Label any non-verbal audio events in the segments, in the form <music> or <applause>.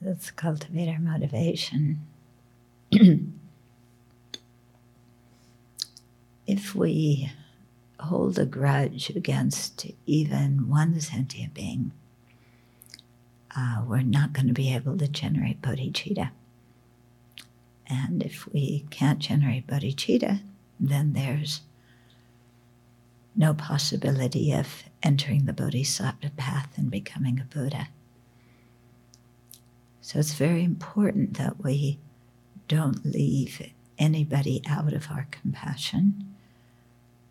Let's cultivate our motivation. <clears throat> if we hold a grudge against even one sentient being, uh, we're not going to be able to generate bodhicitta. And if we can't generate bodhicitta, then there's no possibility of entering the bodhisattva path and becoming a Buddha. So it's very important that we don't leave anybody out of our compassion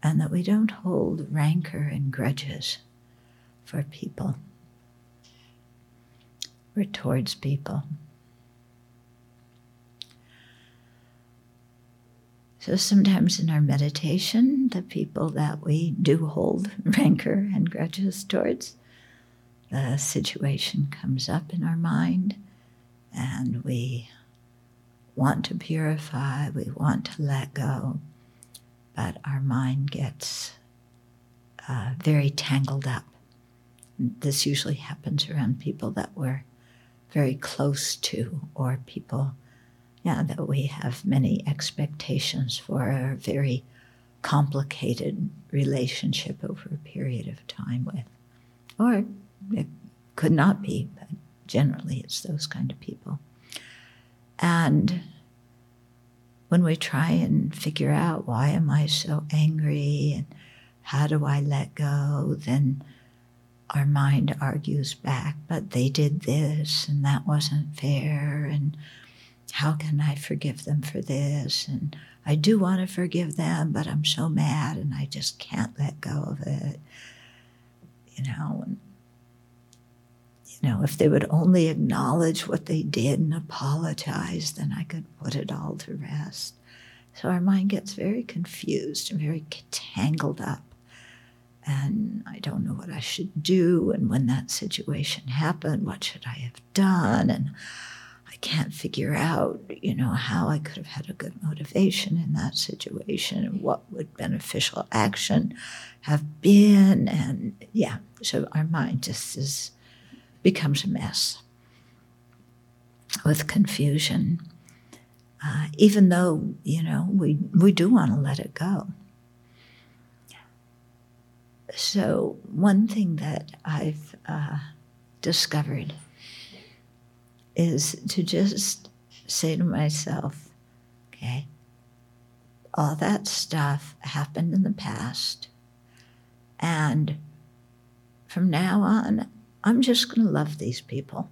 and that we don't hold rancor and grudges for people or towards people. So sometimes in our meditation, the people that we do hold <laughs> rancor and grudges towards, the situation comes up in our mind and we want to purify, we want to let go, but our mind gets uh, very tangled up. This usually happens around people that we're very close to or people yeah, that we have many expectations for a very complicated relationship over a period of time with. Or it could not be, generally it's those kind of people. And when we try and figure out why am I so angry and how do I let go, then our mind argues back, but they did this and that wasn't fair and how can I forgive them for this? And I do want to forgive them, but I'm so mad and I just can't let go of it. You know, and, you know, if they would only acknowledge what they did and apologize, then I could put it all to rest. So our mind gets very confused and very tangled up. And I don't know what I should do. And when that situation happened, what should I have done? And I can't figure out, you know, how I could have had a good motivation in that situation and what would beneficial action have been. And yeah, so our mind just is becomes a mess with confusion. Uh, even though, you know, we, we do want to let it go. So, one thing that I've uh, discovered is to just say to myself, okay, all that stuff happened in the past. And from now on, I'm just going to love these people.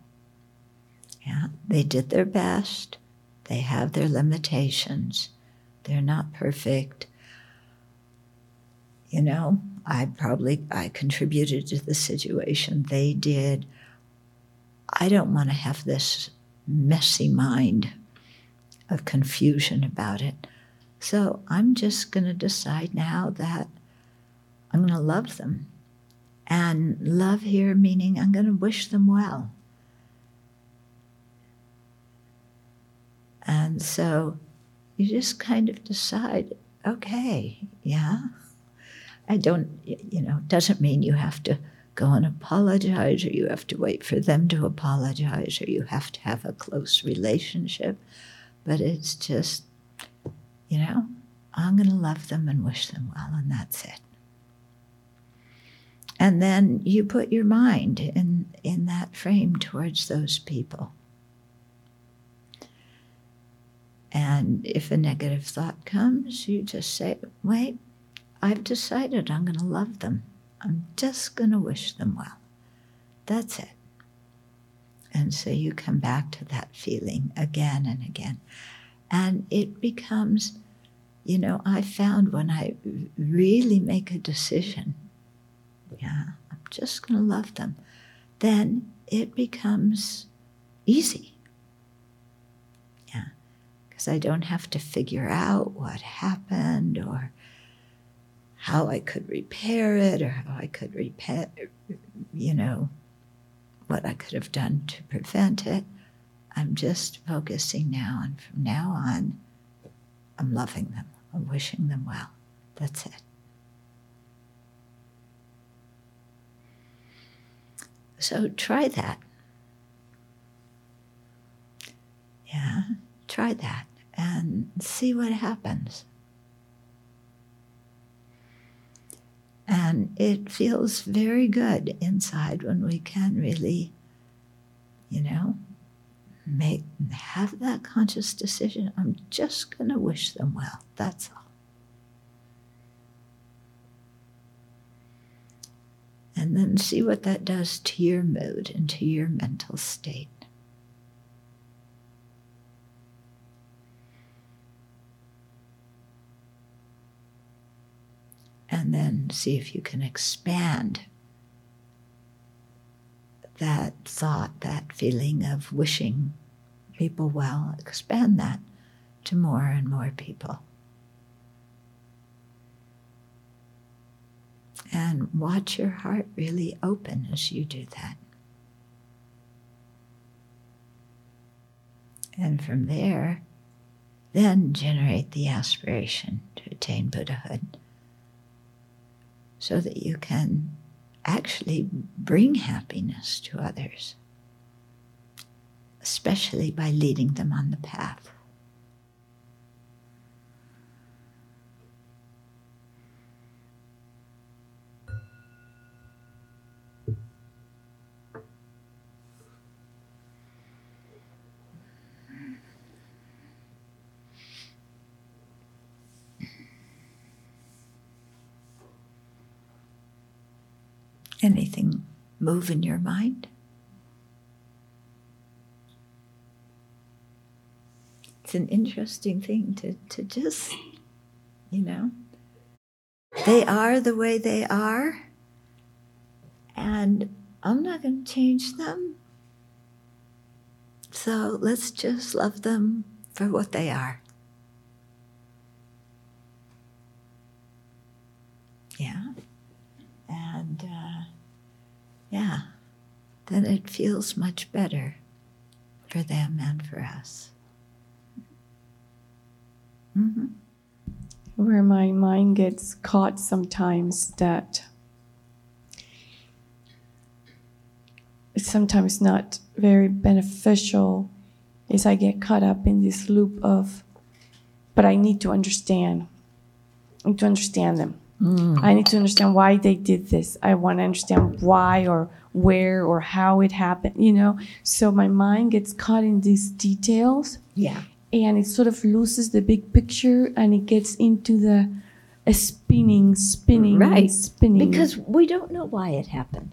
Yeah, they did their best. They have their limitations. They're not perfect. You know, I probably I contributed to the situation. They did. I don't want to have this messy mind of confusion about it. So I'm just going to decide now that I'm going to love them. And love here meaning I'm going to wish them well. And so you just kind of decide, okay, yeah. I don't, you know, doesn't mean you have to go and apologize, or you have to wait for them to apologize, or you have to have a close relationship. But it's just, you know, I'm going to love them and wish them well, and that's it. And then you put your mind in, in that frame towards those people. And if a negative thought comes, you just say, wait, I've decided I'm going to love them. I'm just going to wish them well. That's it. And so you come back to that feeling again and again. And it becomes, you know, I found when I really make a decision, yeah, I'm just going to love them, then it becomes easy. Yeah, because I don't have to figure out what happened or how I could repair it or how I could repair, you know, what I could have done to prevent it. I'm just focusing now, and from now on, I'm loving them. I'm wishing them well. That's it. So try that. Yeah, try that and see what happens. And it feels very good inside when we can really, you know, make have that conscious decision. I'm just going to wish them well. That's all. And then see what that does to your mood and to your mental state. and then see if you can expand that thought, that feeling of wishing people well, expand that to more and more people. And watch your heart really open as you do that. And from there, then generate the aspiration to attain Buddhahood so that you can actually bring happiness to others, especially by leading them on the path. Anything move in your mind? It's an interesting thing to, to just, you know, they are the way they are, and I'm not going to change them. So let's just love them for what they are. Yeah. And, uh, yeah, then it feels much better for them and for us. Mm-hmm. Where my mind gets caught sometimes that it's sometimes not very beneficial is I get caught up in this loop of, but I need to understand. To understand them. Mm. I need to understand why they did this. I want to understand why or where or how it happened, you know? So my mind gets caught in these details. Yeah. And it sort of loses the big picture and it gets into the spinning, spinning, right. spinning. Because we don't know why it happened.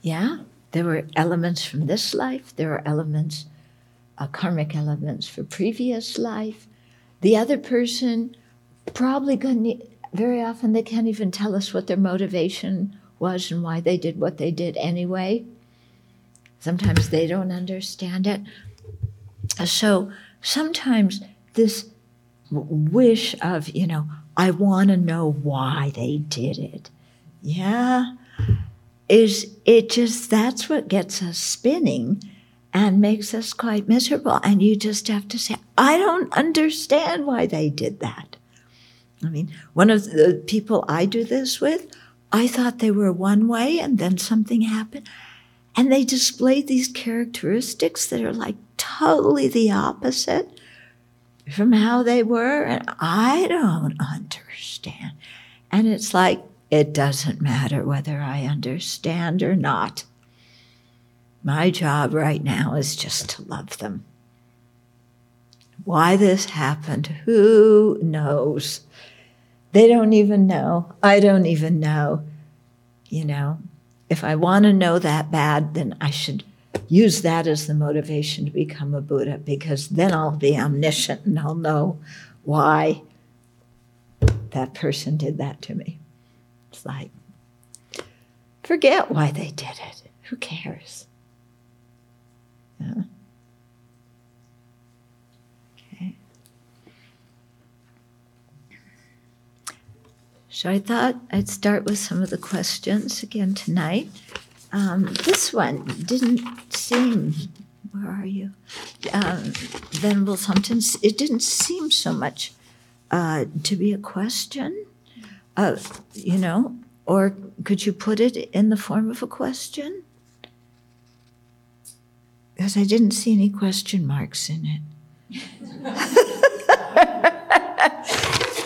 Yeah. There were elements from this life, there are elements, uh, karmic elements for previous life. The other person probably couldn't, very often they can't even tell us what their motivation was and why they did what they did anyway. Sometimes they don't understand it. So sometimes this wish of, you know, I want to know why they did it. Yeah. Is it just that's what gets us spinning and makes us quite miserable. And you just have to say, I don't understand why they did that. I mean, one of the people I do this with, I thought they were one way and then something happened. And they displayed these characteristics that are like totally the opposite from how they were. And I don't understand. And it's like, it doesn't matter whether I understand or not. My job right now is just to love them. Why this happened, who knows? They don't even know. I don't even know. You know, if I want to know that bad, then I should use that as the motivation to become a Buddha because then I'll be omniscient and I'll know why that person did that to me. It's like, forget why they did it. Who cares? Yeah. So I thought I'd start with some of the questions again tonight. Um, this one didn't seem, where are you? Um, Venerable Thompson, it didn't seem so much uh, to be a question, uh, you know, or could you put it in the form of a question? Because I didn't see any question marks in it. <laughs>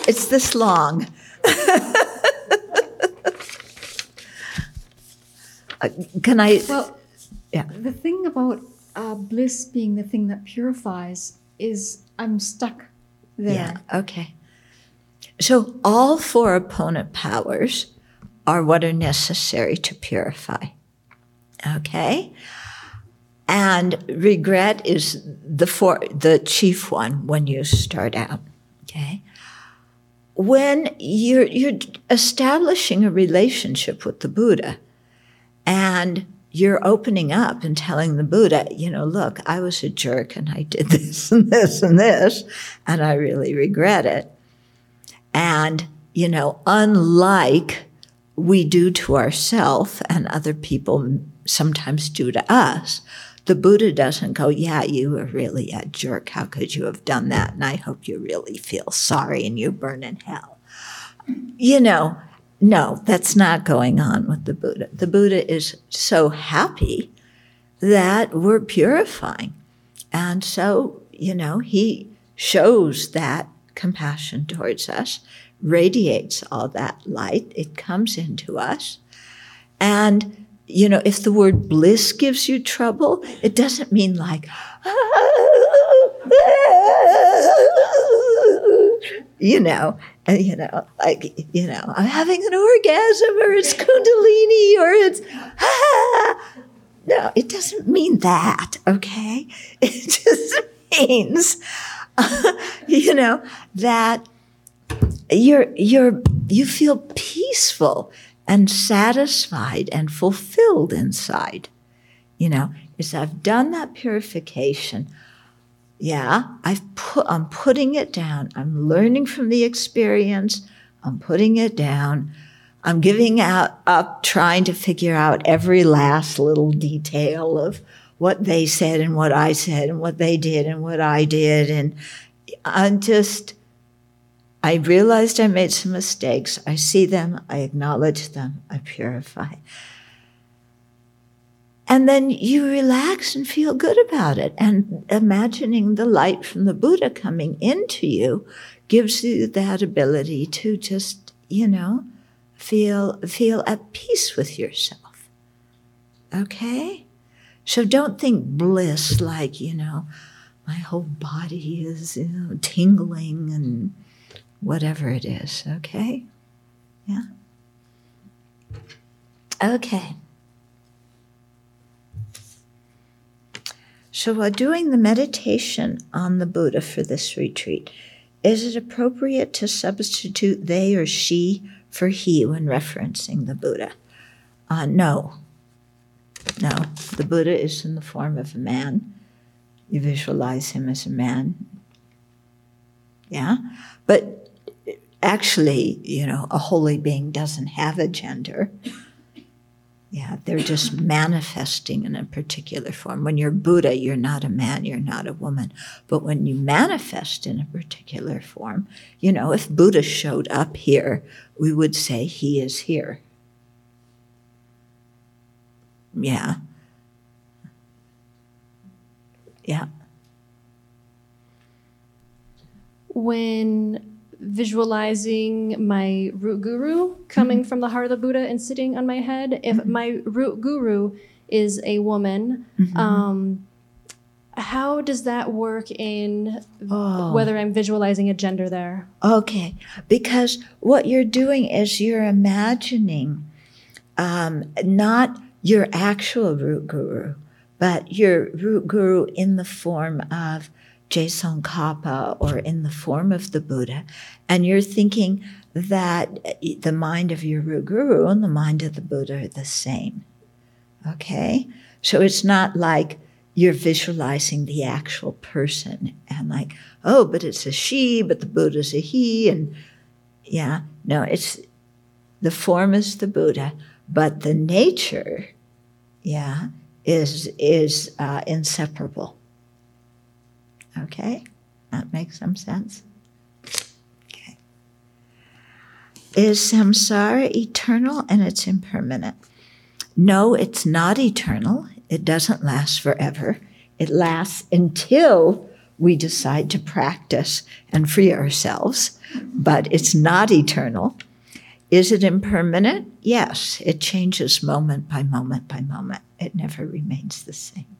it's this long. <laughs> Uh, Can I? Well, Yeah. the thing about uh, bliss being the thing that purifies is I'm stuck there. Yeah, okay. So all four opponent powers are what are necessary to purify. Okay? And regret is the for, the chief one when you start out. Okay? When you're you're establishing a relationship with the Buddha and you're opening up and telling the Buddha, you know, look, I was a jerk and I did <laughs> this and this and this, and I really regret it. And, you know, unlike we do to ourselves and other people sometimes do to us, the Buddha doesn't go, yeah, you were really a jerk. How could you have done that? And I hope you really feel sorry and you burn in hell. You know, no, that's not going on with the Buddha. The Buddha is so happy that we're purifying. And so, you know, he shows that compassion towards us, radiates all that light, it comes into us. And, you know, if the word bliss gives you trouble, it doesn't mean like, <laughs> you know, you know, like, you know, I'm having an orgasm or it's kundalini or it's, <laughs> no, it doesn't mean that, okay? <laughs> It just means, you know, that you're, you're, you feel peaceful and satisfied and fulfilled inside. You know, is I've done that purification. Yeah, I've put, I'm putting it down. I'm learning from the experience. I'm putting it down. I'm giving out up, trying to figure out every last little detail of what they said and what I said and what they did and what I did. And I'm just, I realized I made some mistakes. I see them, I acknowledge them, I purify. And then you relax and feel good about it. And imagining the light from the Buddha coming into you gives you that ability to just, you know, feel feel at peace with yourself. Okay? So don't think bliss like, you know, my whole body is, you know, tingling and whatever it is, okay? Yeah. Okay. So, while doing the meditation on the Buddha for this retreat, is it appropriate to substitute they or she for he when referencing the Buddha? Uh, no. No. The Buddha is in the form of a man. You visualize him as a man. Yeah? But actually, you know, a holy being doesn't have a gender. Yeah, they're just <laughs> manifesting in a particular form. When you're Buddha, you're not a man, you're not a woman. But when you manifest in a particular form, you know, if Buddha showed up here, we would say he is here. Yeah. Yeah. when visualizing my root guru coming from the heart of the Buddha and sitting on my head, if my root guru is a woman, um, how does that work in Oh. whether I'm visualizing a gender there? Okay, because what you're doing is you're imagining um, not your actual root guru, but your root guru in the form of Je Tsongkhapa or in the form of the Buddha. And you're thinking that the mind of your guru and the mind of the Buddha are the same. Okay? So it's not like you're visualizing the actual person and like, oh, but it's a she, but the Buddha's a he. And yeah, no, it's the form is the Buddha, but the nature, yeah, is is uh, inseparable. Okay, that makes some sense. Okay, is samsara eternal and it's impermanent? No, it's not eternal. It doesn't last forever. It lasts until we decide to practice and free ourselves, but it's not eternal. Is it impermanent? Yes, it changes moment by moment by moment. It never remains the same.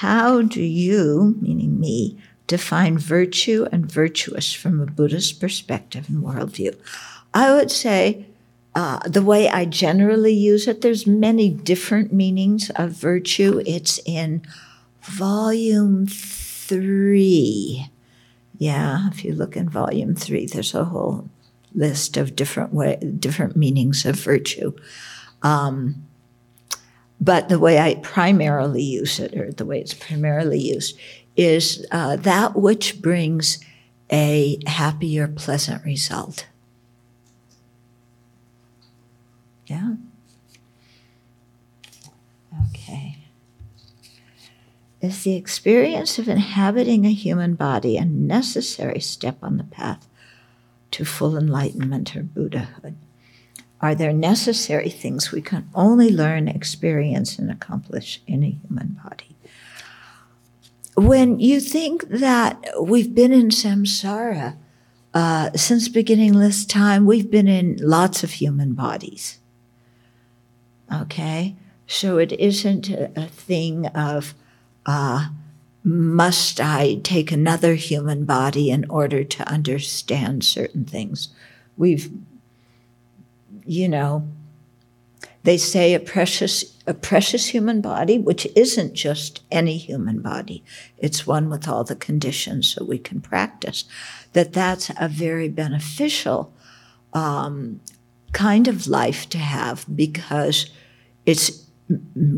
How do you, meaning me, define virtue and virtuous from a Buddhist perspective and worldview? I would say uh, the way I generally use it, there's many different meanings of virtue. It's in volume three. Yeah, if you look in volume three, there's a whole list of different way, different meanings of virtue. Um, but the way I primarily use it, or the way it's primarily used, is uh, that which brings a happier, pleasant result. Yeah. Okay. Is the experience of inhabiting a human body a necessary step on the path to full enlightenment or Buddhahood? Are there necessary things we can only learn, experience, and accomplish in a human body? When you think that we've been in samsara uh, since beginningless time, we've been in lots of human bodies. Okay? So it isn't a, a thing of, uh, must I take another human body in order to understand certain things? We've, you know, they say a precious, a precious human body, which isn't just any human body. It's one with all the conditions so we can practice. That that's a very beneficial um, kind of life to have because it's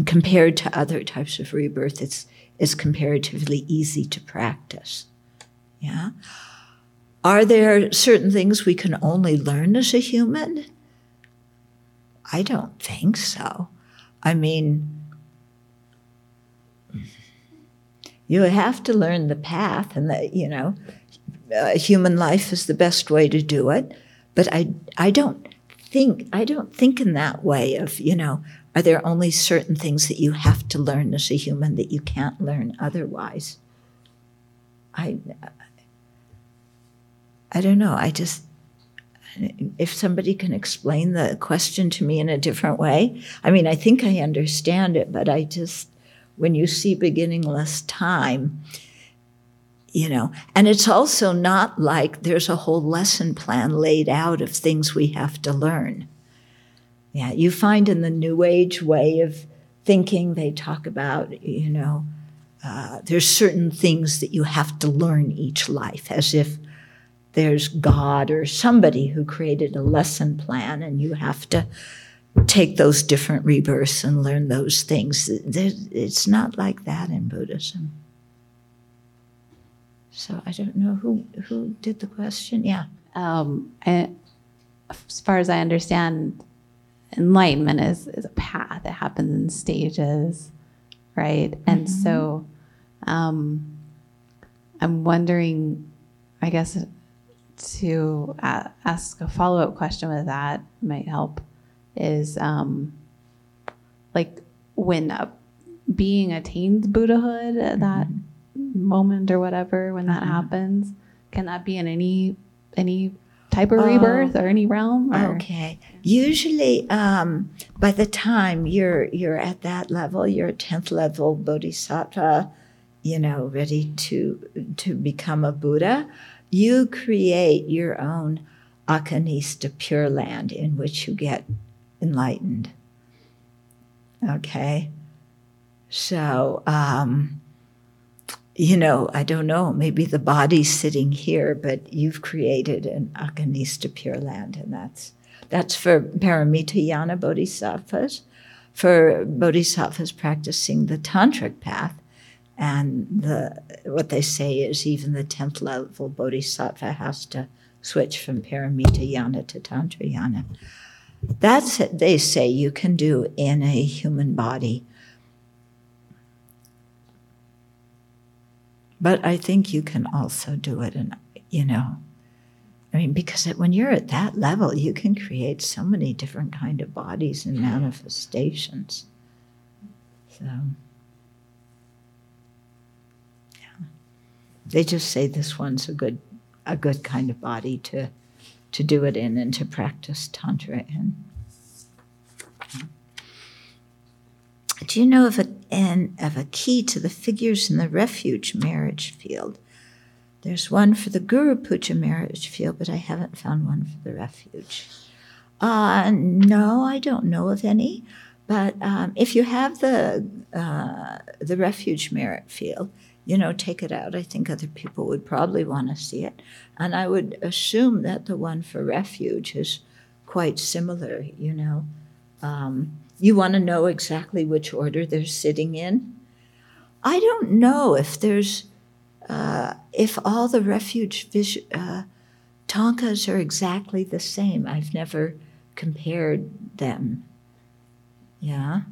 compared to other types of rebirth, it's, it's comparatively easy to practice. Yeah. Are there certain things we can only learn as a human? I don't think so. I mean, you have to learn the path, and that you know, uh, human life is the best way to do it. But I, I don't think I don't think in that way of you know are there only certain things that you have to learn as a human that you can't learn otherwise? I, I don't know. I just, if somebody can explain the question to me in a different way, I mean, I think I understand it, but I just, when you see beginningless time, you know, and it's also not like there's a whole lesson plan laid out of things we have to learn. Yeah, you find in the New Age way of thinking, they talk about, you know, uh, there's certain things that you have to learn each life, as if there's God or somebody who created a lesson plan, and you have to take those different rebirths and learn those things. It's not like that in Buddhism. So I don't know who who did the question. Yeah. Um, I, as far as I understand, enlightenment is, is a path. It happens in stages, right? Mm-hmm. And so um, I'm wondering, I guess, to a- ask a follow up question with that might help is um, like when a being attains Buddhahood at that mm-hmm. moment or whatever, when that mm-hmm. happens, can that be in any any type of rebirth or any realm? Or? Okay. Usually, um, by the time you're you're at that level, you're a tenth level bodhisattva, you know, ready to to become a Buddha. You create your own Akanishta pure land in which you get enlightened. Okay. So, um, you know, I don't know, maybe the body's sitting here, but you've created an Akanishta Pure Land, and that's that's for Paramitayana bodhisattvas, for bodhisattvas practicing the tantric path. And the what they say is even the tenth level bodhisattva has to switch from Paramitayana to Tantrayana. That's what they say you can do in a human body But I think you can also do it, and you know, I mean, because when you're at that level, you can create so many different kind of bodies and manifestations. So, They just say this one's a good, a good kind of body to, to do it in and to practice tantra in. Do you know of a, an, of a key to the figures in the refuge merit field? There's one for the Guru Puja merit field, but I haven't found one for the refuge. Uh, no, I don't know of any. But um, if you have the uh, the refuge merit field, you know, take it out. I think other people would probably want to see it, and I would assume that the one for refuge is quite similar. You know, um, you want to know exactly which order they're sitting in. I don't know if there's uh, if all the refuge vis- uh, thangkas are exactly the same. I've never compared them. Yeah.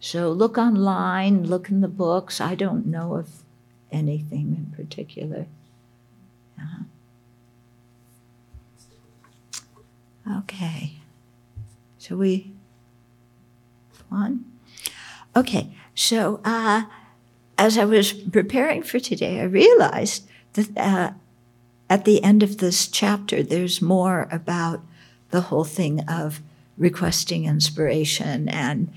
So look online, look in the books. I don't know of anything in particular. Yeah. Okay. So we on? Okay. So uh, as I was preparing for today, I realized that uh, at the end of this chapter, there's more about the whole thing of requesting inspiration and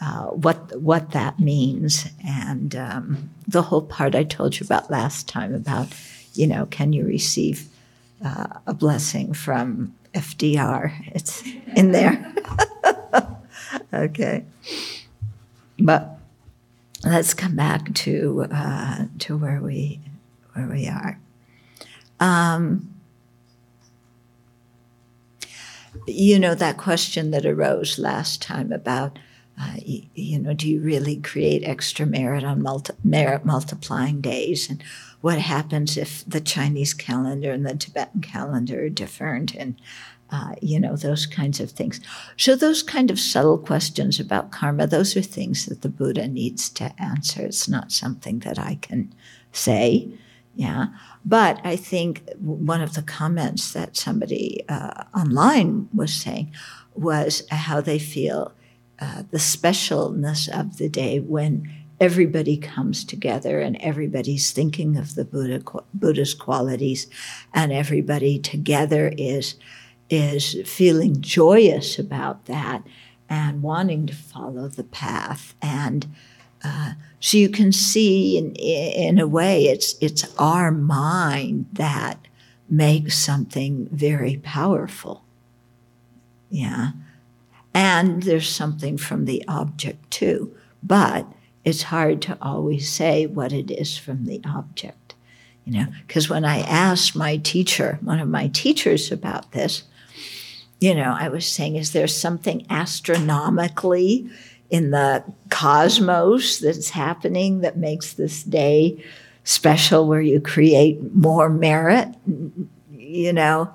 uh, what what that means, and um, the whole part I told you about last time about, you know, can you receive uh, a blessing from FDR? It's in there. <laughs> okay, but let's come back to uh, to where we where we are. Um, you know that question that arose last time about uh, you, you, know do you really create extra merit on multi- merit multiplying days? And what happens if the chinese calendar and the tibetan calendar are different? And uh, you know those kinds of things. So those kind of subtle questions about karma those are things that the buddha needs to answer. It's not something that i can say. Yeah. But I think one of the comments that somebody uh, online was saying was how they feel uh, the specialness of the day when everybody comes together and everybody's thinking of the Buddha, Buddha's qualities and everybody together is, is feeling joyous about that and wanting to follow the path and uh, so you can see in, in a way it's it's our mind that makes something very powerful. Yeah. And there's something from the object too, but it's hard to always say what it is from the object. You know, because when I asked my teacher, one of my teachers about this, you know, I was saying, is there something astronomically in the cosmos that's happening that makes this day special where you create more merit? You know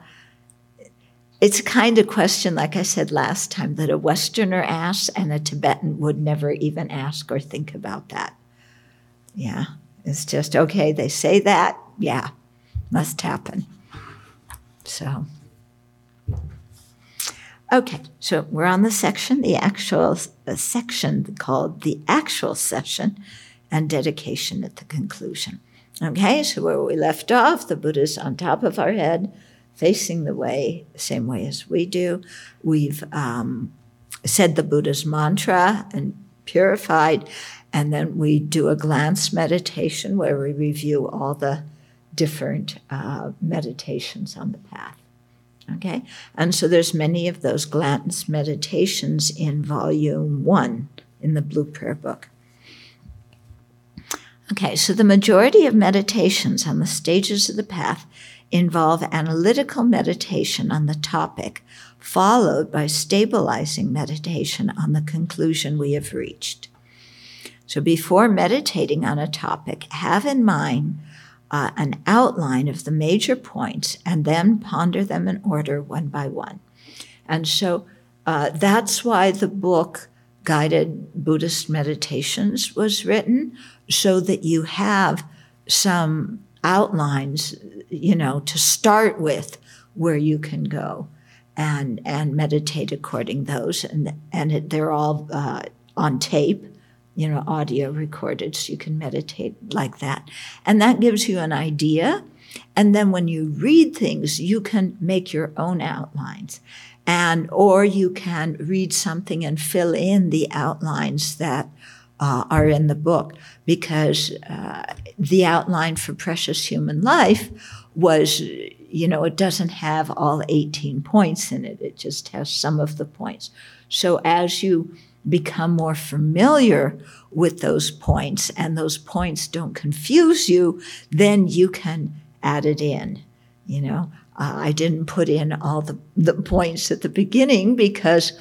it's a kind of question like i said last time that a westerner asks and a tibetan would never even ask or think about that yeah it's just okay they say that yeah must happen so Okay, so we're on the section, the actual uh, section called the actual session and dedication at the conclusion. Okay, so where we left off, the Buddha's on top of our head, facing the way, same way as we do. We've um, said the Buddha's mantra and purified, and then we do a glance meditation where we review all the different uh, meditations on the path. Okay, and so there's many of those glance meditations in volume one in the Blue Prayer Book. Okay, so the majority of meditations on the stages of the path involve analytical meditation on the topic, followed by stabilizing meditation on the conclusion we have reached. So before meditating on a topic, have in mind uh, an outline of the major points and then ponder them in order one by one. And so uh, that's why the book Guided Buddhist Meditations was written, so that you have some outlines, you know, to start with where you can go and and meditate according those and and it, they're all uh, on tape you know, audio recorded, so you can meditate like that. And that gives you an idea. And then when you read things, you can make your own outlines. And, or you can read something and fill in the outlines that uh, are in the book because uh, the outline for Precious Human Life was, you know, it doesn't have all 18 points in it, it just has some of the points. So as you become more familiar with those points and those points don't confuse you, then you can add it in. You know, uh, I didn't put in all the, the points at the beginning because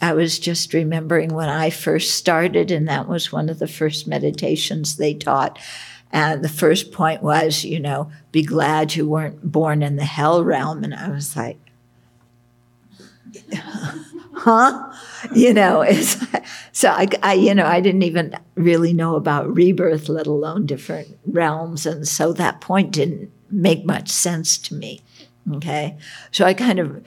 I was just remembering when I first started, and that was one of the first meditations they taught. And the first point was, you know, be glad you weren't born in the hell realm. And I was like, huh? You know, <laughs> it's, so I, I, you know, I didn't even really know about rebirth, let alone different realms. And so that point didn't make much sense to me. Okay. So I kind of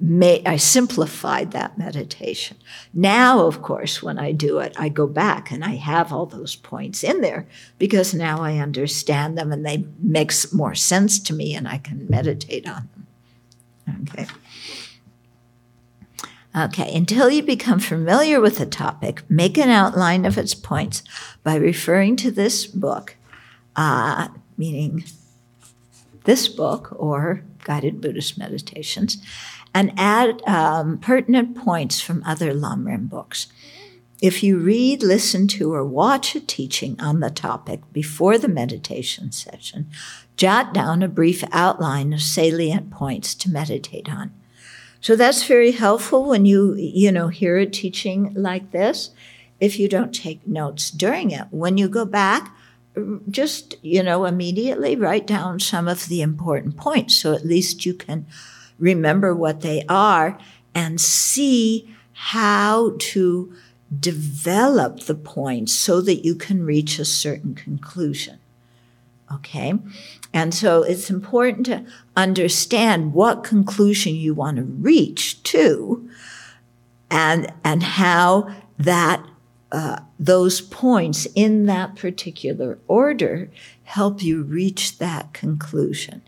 I simplified that meditation. Now, of course, when I do it, I go back and I have all those points in there because now I understand them and they make more sense to me and I can meditate on them. Okay. Okay, until you become familiar with the topic, make an outline of its points by referring to this book, uh, meaning this book or Guided Buddhist Meditations, and add um, pertinent points from other Lamrim books. If you read, listen to, or watch a teaching on the topic before the meditation session, jot down a brief outline of salient points to meditate on. So that's very helpful when you, you know, hear a teaching like this. If you don't take notes during it, when you go back, just, you know, immediately write down some of the important points so at least you can remember what they are and see how to develop the points so that you can reach a certain conclusion. Okay? And so it's important to understand what conclusion you want to reach to and, and how that uh, those points in that particular order help you reach that conclusion.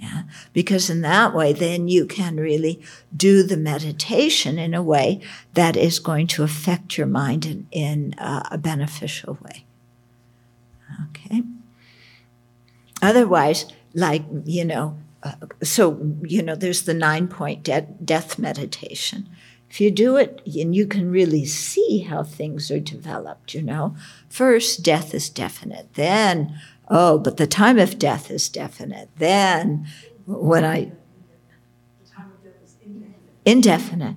Yeah, because in that way, then you can really do the meditation in a way that is going to affect your mind in, in uh, a beneficial way. Okay. Otherwise, like, you know, uh, so, you know, there's the nine point de- death meditation. If you do it, and you can really see how things are developed, you know, first, death is definite. Then, oh, but the time of death is definite. Then, when I. Indefinite.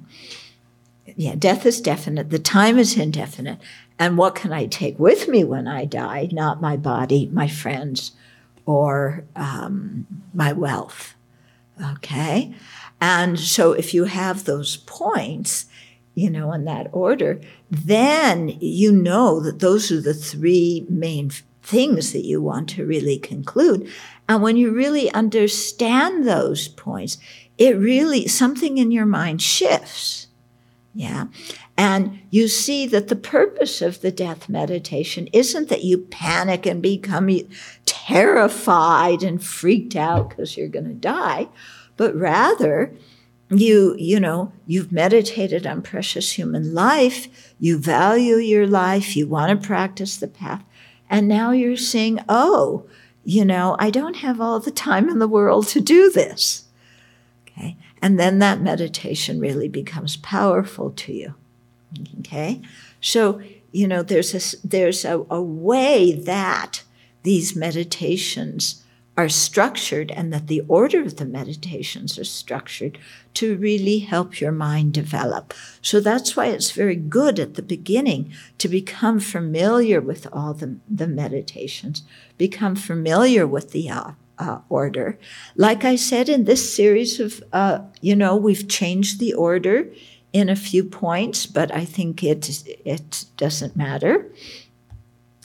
Yeah, death is definite. The time is indefinite. And what can I take with me when I die? Not my body, my friends, or um, my wealth. Okay? And so if you have those points, you know, in that order, then you know that those are the three main things that you want to really conclude. And when you really understand those points, it really, something in your mind shifts. Yeah. And you see that the purpose of the death meditation isn't that you panic and become terrified and freaked out because you're going to die, but rather you, you know, you've meditated on precious human life. You value your life. You want to practice the path. And now you're saying, oh, you know, I don't have all the time in the world to do this. Okay. And then that meditation really becomes powerful to you. Okay. So, you know, there's a, there's a, a way that these meditations are structured and that the order of the meditations are structured to really help your mind develop. So that's why it's very good at the beginning to become familiar with all the, the meditations, become familiar with the uh, uh, order. Like I said in this series of, uh, you know, we've changed the order in a few points, but I think it, it doesn't matter.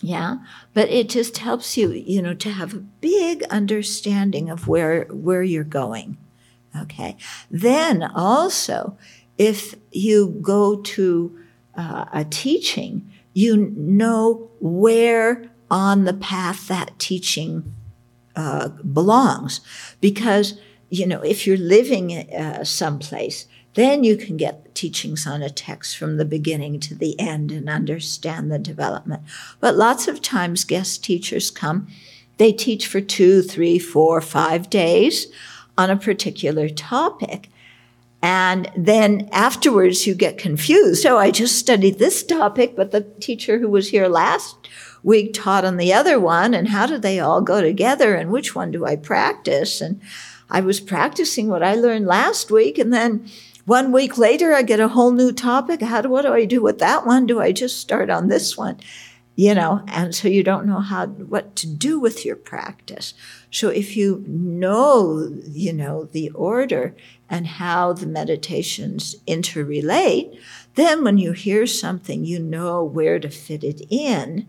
Yeah, but it just helps you, you know, to have a big understanding of where where you're going. Okay. Then also, if you go to uh, a teaching, you know where on the path that teaching uh, belongs. Because, you know, if you're living uh, someplace, then you can get the teachings on a text from the beginning to the end and understand the development. But lots of times, guest teachers come, they teach for two, three, four, five days on a particular topic. And then afterwards, you get confused. Oh, I just studied this topic, but the teacher who was here last week taught on the other one. And how do they all go together? And which one do I practice? And I was practicing what I learned last week. And then one week later, I get a whole new topic. How do, what do I do with that one? Do I just start on this one? You know, and so you don't know how, what to do with your practice. So if you know, you know, the order and how the meditations interrelate, then when you hear something, you know where to fit it in.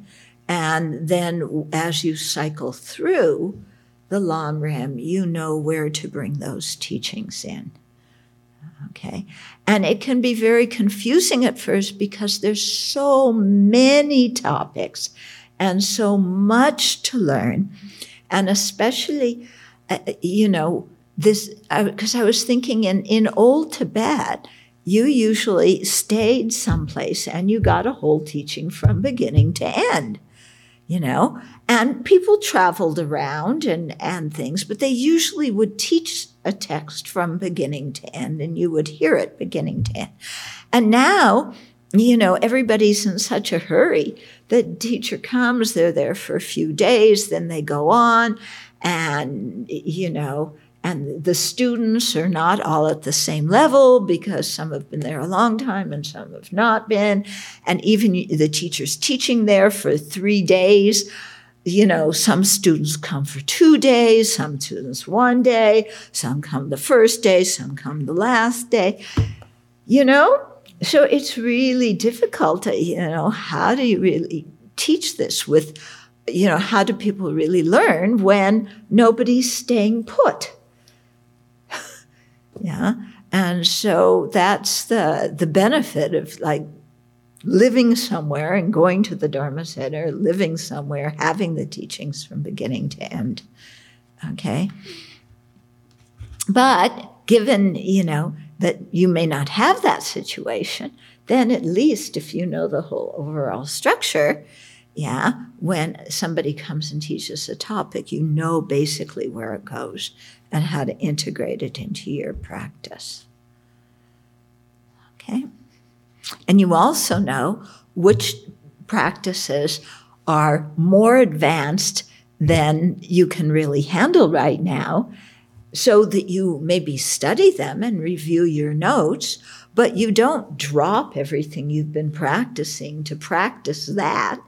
And then as you cycle through the Lam Rim, you know where to bring those teachings in. Okay. And it can be very confusing at first because there's so many topics and so much to learn. And especially, uh, you know, this, because uh, I was thinking in, in old Tibet, you usually stayed someplace and you got a whole teaching from beginning to end you know and people traveled around and and things but they usually would teach a text from beginning to end and you would hear it beginning to end and now you know everybody's in such a hurry the teacher comes they're there for a few days then they go on and you know and the students are not all at the same level because some have been there a long time and some have not been. And even the teachers teaching there for three days, you know, some students come for two days, some students one day, some come the first day, some come the last day, you know? So it's really difficult, to, you know, how do you really teach this with, you know, how do people really learn when nobody's staying put? <laughs> Yeah. And so that's the the benefit of like living somewhere and going to the Dharma Center, living somewhere, having the teachings from beginning to end. Okay. But given, you know, that you may not have that situation, then at least if you know the whole overall structure, yeah, when somebody comes and teaches a topic, you know basically where it goes and how to integrate it into your practice. Okay? And you also know which practices are more advanced than you can really handle right now, so that you maybe study them and review your notes, but you don't drop everything you've been practicing to practice that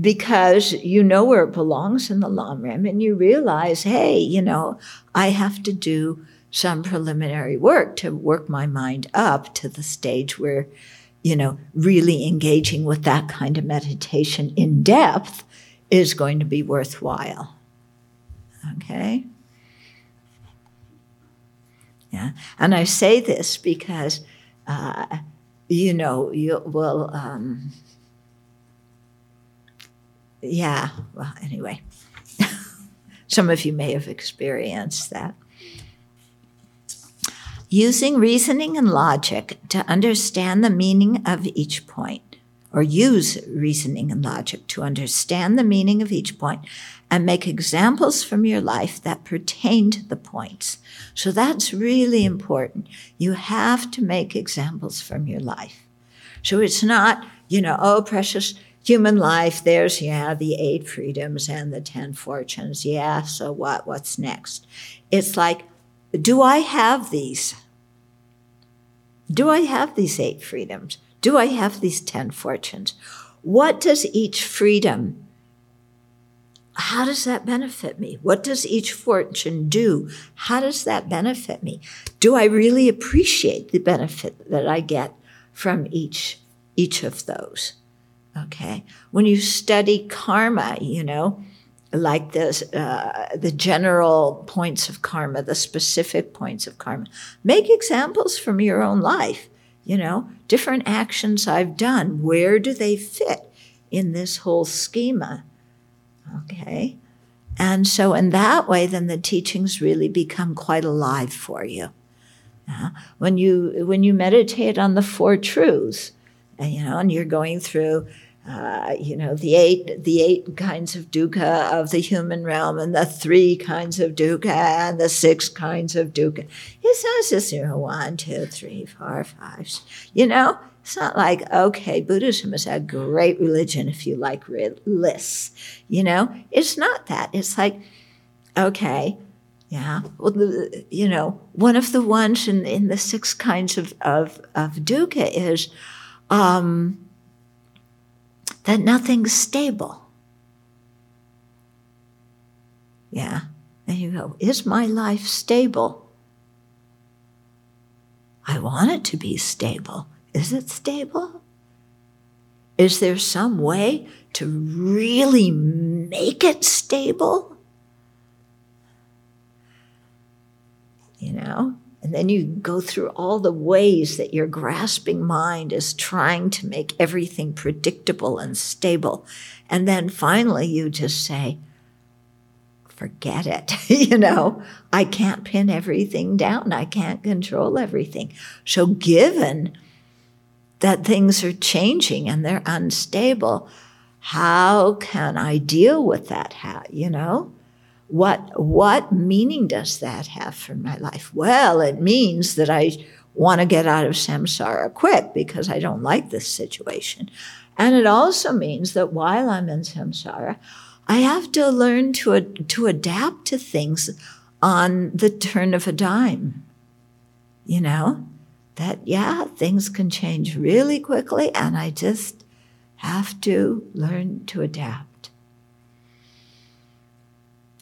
because you know where it belongs in the Lam Rim and you realize, hey, you know, I have to do some preliminary work to work my mind up to the stage where, you know, really engaging with that kind of meditation in depth is going to be worthwhile. Okay? Yeah. And I say this because, uh, you know, you will. Um, yeah, well, anyway, <laughs> some of you may have experienced that. Using reasoning and logic to understand the meaning of each point, or use reasoning and logic to understand the meaning of each point and make examples from your life that pertain to the points. So that's really important. You have to make examples from your life. So it's not, you know, oh, precious human life, there's, yeah, the eight freedoms and the 10 fortunes. Yeah, so what? What's next? It's like, do I have these? Do I have these eight freedoms? Do I have these 10 fortunes? What does each freedom, how does that benefit me? What does each fortune do? How does that benefit me? Do I really appreciate the benefit that I get from each, each of those? Okay. When you study karma, you know, like this, uh, the general points of karma, the specific points of karma, make examples from your own life. You know, different actions I've done, where do they fit in this whole schema? Okay. And so, in that way, then the teachings really become quite alive for you. Uh, when you when you meditate on the four truths, and, you know, and you're going through, uh, you know, the eight the eight kinds of dukkha of the human realm, and the three kinds of dukkha, and the six kinds of dukkha. It's not just you know one, two, three, four, five. You know, it's not like okay, Buddhism is a great religion if you like lists. You know, it's not that. It's like okay yeah. Well, you know, one of the ones in, in the six kinds of, of, of dukkha is um, that nothing's stable. Yeah. And you go, is my life stable? I want it to be stable. Is it stable? Is there some way to really make it stable? you know? And then you go through all the ways that your grasping mind is trying to make everything predictable and stable. And then finally you just say, forget it. <laughs> you know, I can't pin everything down, I can't control everything. So, given that things are changing and they're unstable, how can I deal with that? How, you know? What what meaning does that have for my life? Well, it means that I want to get out of samsara quick because I don't like this situation. And it also means that while I'm in samsara, I have to learn to, to adapt to things on the turn of a dime. You know, that, yeah, things can change really quickly, and I just have to learn to adapt.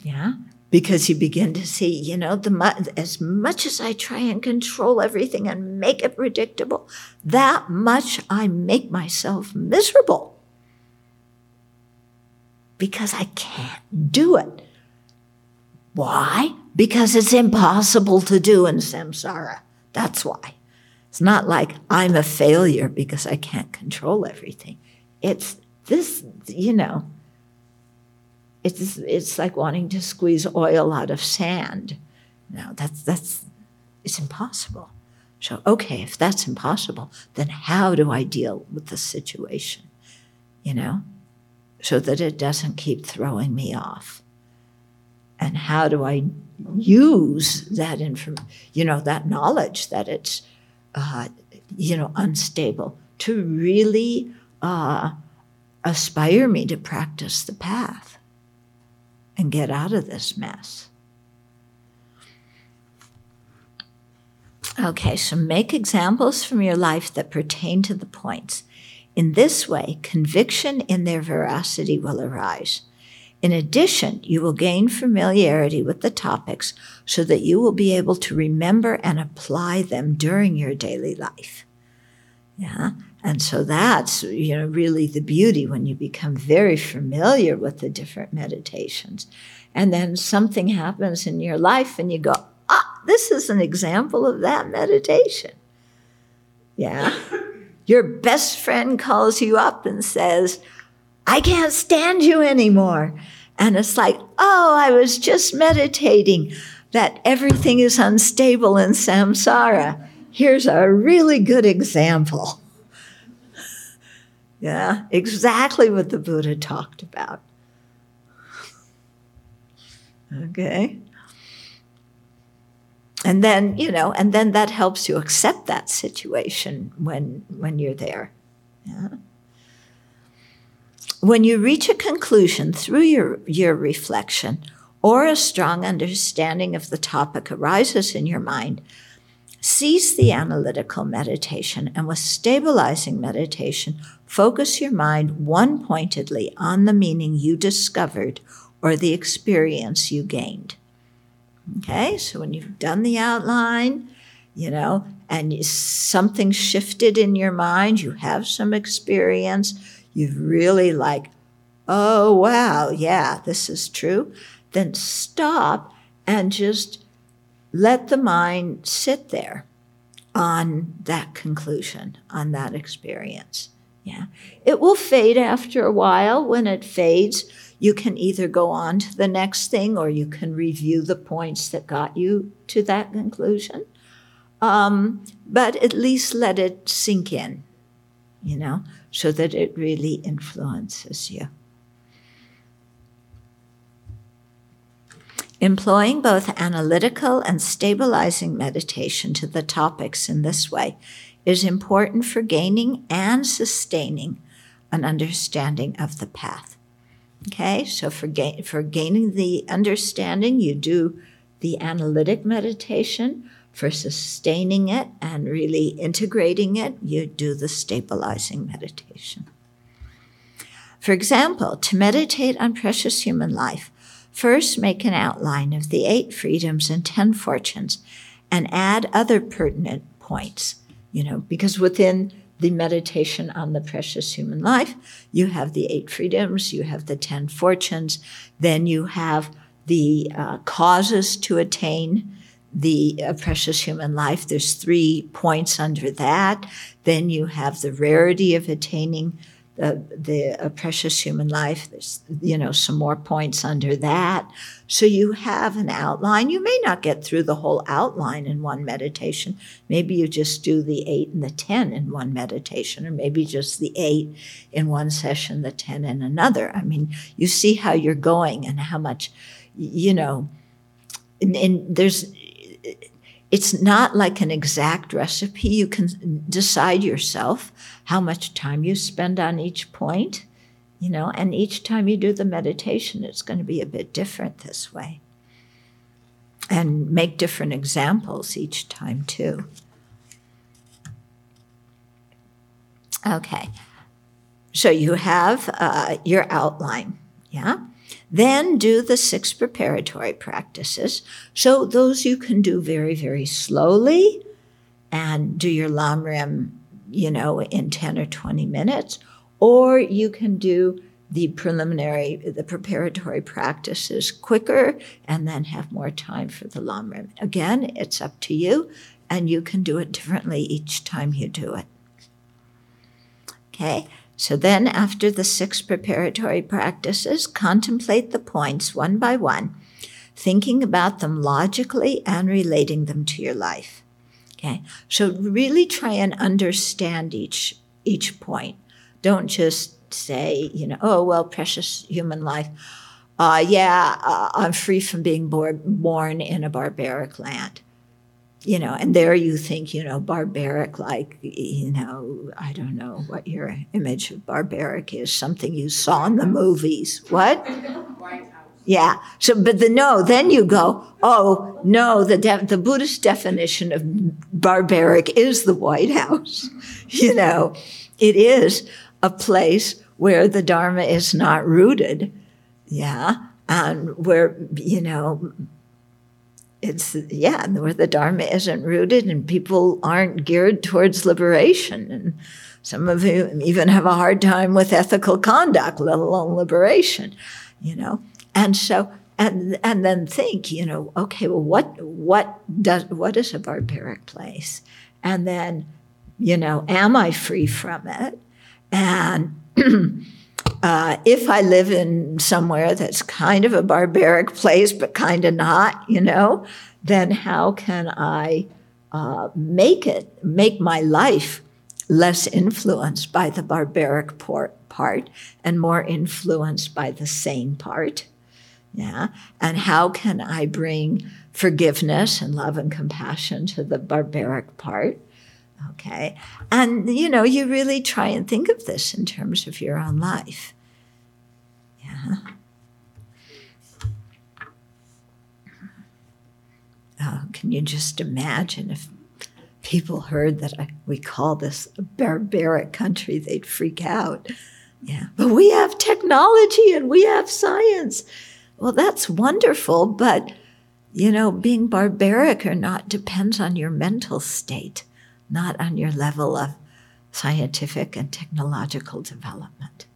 Yeah. Because you begin to see, you know, the as much as I try and control everything and make it predictable, that much I make myself miserable. Because I can't do it. Why? Because it's impossible to do in samsara. That's why. It's not like I'm a failure because I can't control everything. It's this, you know, it's it's like wanting to squeeze oil out of sand. No, that's that's it's impossible. So okay, if that's impossible, then how do I deal with the situation? You know, so that it doesn't keep throwing me off. And how do I use that inform, you know, that knowledge that it's, uh, you know, unstable to really uh, aspire me to practice the path? And get out of this mess. Okay, so make examples from your life that pertain to the points. In this way, conviction in their veracity will arise. In addition, you will gain familiarity with the topics so that you will be able to remember and apply them during your daily life. Yeah. And so that's, you know, really the beauty when you become very familiar with the different meditations. And then something happens in your life and you go, ah, this is an example of that meditation. Yeah. Your best friend calls you up and says, I can't stand you anymore. And it's like, oh, I was just meditating that everything is unstable in samsara. Here's a really good example. Yeah, exactly what the Buddha talked about. Okay. And then, you know, and then that helps you accept that situation when when you're there. Yeah. When you reach a conclusion through your, your reflection or a strong understanding of the topic arises in your mind, Cease the analytical meditation and with stabilizing meditation, focus your mind one pointedly on the meaning you discovered or the experience you gained. Okay, so when you've done the outline, you know, and something shifted in your mind, you have some experience, you've really like, oh, wow, yeah, this is true, then stop and just let the mind sit there on that conclusion, on that experience. Yeah. It will fade after a while. When it fades, you can either go on to the next thing or you can review the points that got you to that conclusion. Um, but at least let it sink in, you know, so that it really influences you. Employing both analytical and stabilizing meditation to the topics in this way is important for gaining and sustaining an understanding of the path. Okay, so for, ga- for gaining the understanding, you do the analytic meditation. For sustaining it and really integrating it, you do the stabilizing meditation. For example, to meditate on precious human life, first make an outline of the eight freedoms and ten fortunes and add other pertinent points, you know, because within the meditation on the precious human life, you have the eight freedoms, you have the ten fortunes, then you have the uh, causes to attain the uh, precious human life. There's three points under that. Then you have the rarity of attaining the, the uh, precious human life. There's, you know, some more points under that. So you have an outline. You may not get through the whole outline in one meditation. Maybe you just do the eight and the 10 in one meditation, or maybe just the eight in one session, the 10 in another. I mean, you see how you're going and how much, you know, and, and there's, it's not like an exact recipe. You can decide yourself how much time you spend on each point, you know, and each time you do the meditation, it's going to be a bit different this way. And make different examples each time, too. Okay, so you have uh, your outline, yeah? Then do the six preparatory practices. So those you can do very, very slowly and do your lam rim, you know, in 10 or 20 minutes, or you can do the preliminary, the preparatory practices quicker and then have more time for the lam rim. Again, it's up to you, and you can do it differently each time you do it. Okay, so then, after the six preparatory practices, contemplate the points one by one, thinking about them logically and relating them to your life. Okay, so really try and understand each each point. Don't just say, you know, oh well, precious human life. Uh, yeah, uh, I'm free from being born, born in a barbaric land you know, and there you think, you know, barbaric, like, you know, I don't know what your image of barbaric is, something you saw in the movies. What? Yeah. So, but the no, then you go, oh, no, the, de- the Buddhist definition of barbaric is the White House. <laughs> You know, it is a place where the Dharma is not rooted. Yeah. And where, you know, it's yeah where the dharma isn't rooted and people aren't geared towards liberation. And some of you even have a hard time with ethical conduct let alone liberation you know? And so and and then think you know okay well what what does what is a barbaric place? And then you know am i free from it? And <clears throat> Uh, if I live in somewhere that's kind of a barbaric place, but kind of not, you know, then how can I uh, make it, make my life less influenced by the barbaric part and more influenced by the sane part? Yeah. And how can I bring forgiveness and love and compassion to the barbaric part? Okay. And, you know, you really try and think of this in terms of your own life. Yeah. Oh, can you just imagine if people heard that I, we call this a barbaric country, they'd freak out. Yeah. But we have technology and we have science. Well, that's wonderful, but you know, being barbaric or not depends on your mental state not on your level of scientific and technological development.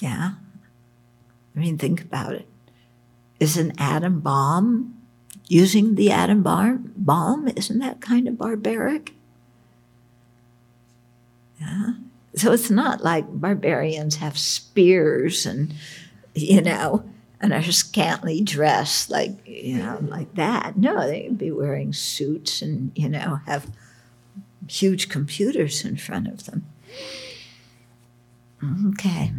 Yeah? I mean, think about it. Is an atom bomb, using the atom bar- bomb. Isn't that kind of barbaric? Yeah. So it's not like barbarians have spears and, you know, and are mm-hmm. scantily dressed like, you know, like that. No, they'd be wearing suits and, you know, have huge computers in front of them. Okay.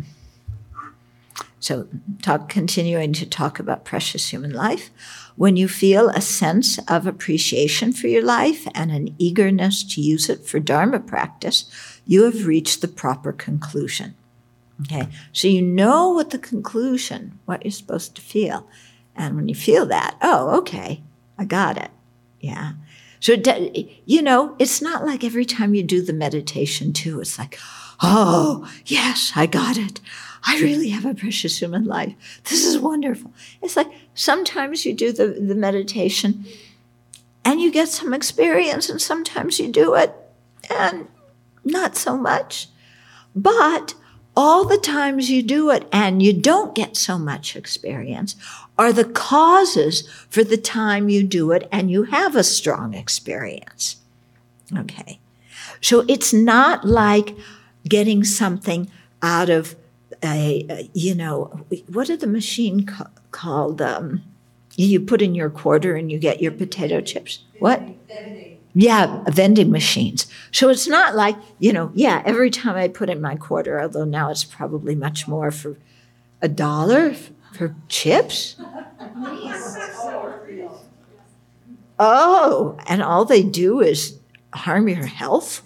So, talk, continuing to talk about precious human life. When you feel a sense of appreciation for your life and an eagerness to use it for Dharma practice, you have reached the proper conclusion. Okay, so you know what the conclusion, what you're supposed to feel. And when you feel that, oh, okay, I got it. Yeah. So, you know, it's not like every time you do the meditation, too, it's like, oh, yes, I got it. I really have a precious human life. This is wonderful. It's like sometimes you do the, the meditation and you get some experience, and sometimes you do it and not so much. But all the times you do it and you don't get so much experience are the causes for the time you do it and you have a strong experience. Okay. So it's not like getting something out of a, a you know, what are the machine ca- called? Um, you put in your quarter and you get your potato chips. What? Yeah, vending machines. So it's not like, you know, yeah, every time I put in my quarter, although now it's probably much more for a dollar for chips. Oh, and all they do is harm your health?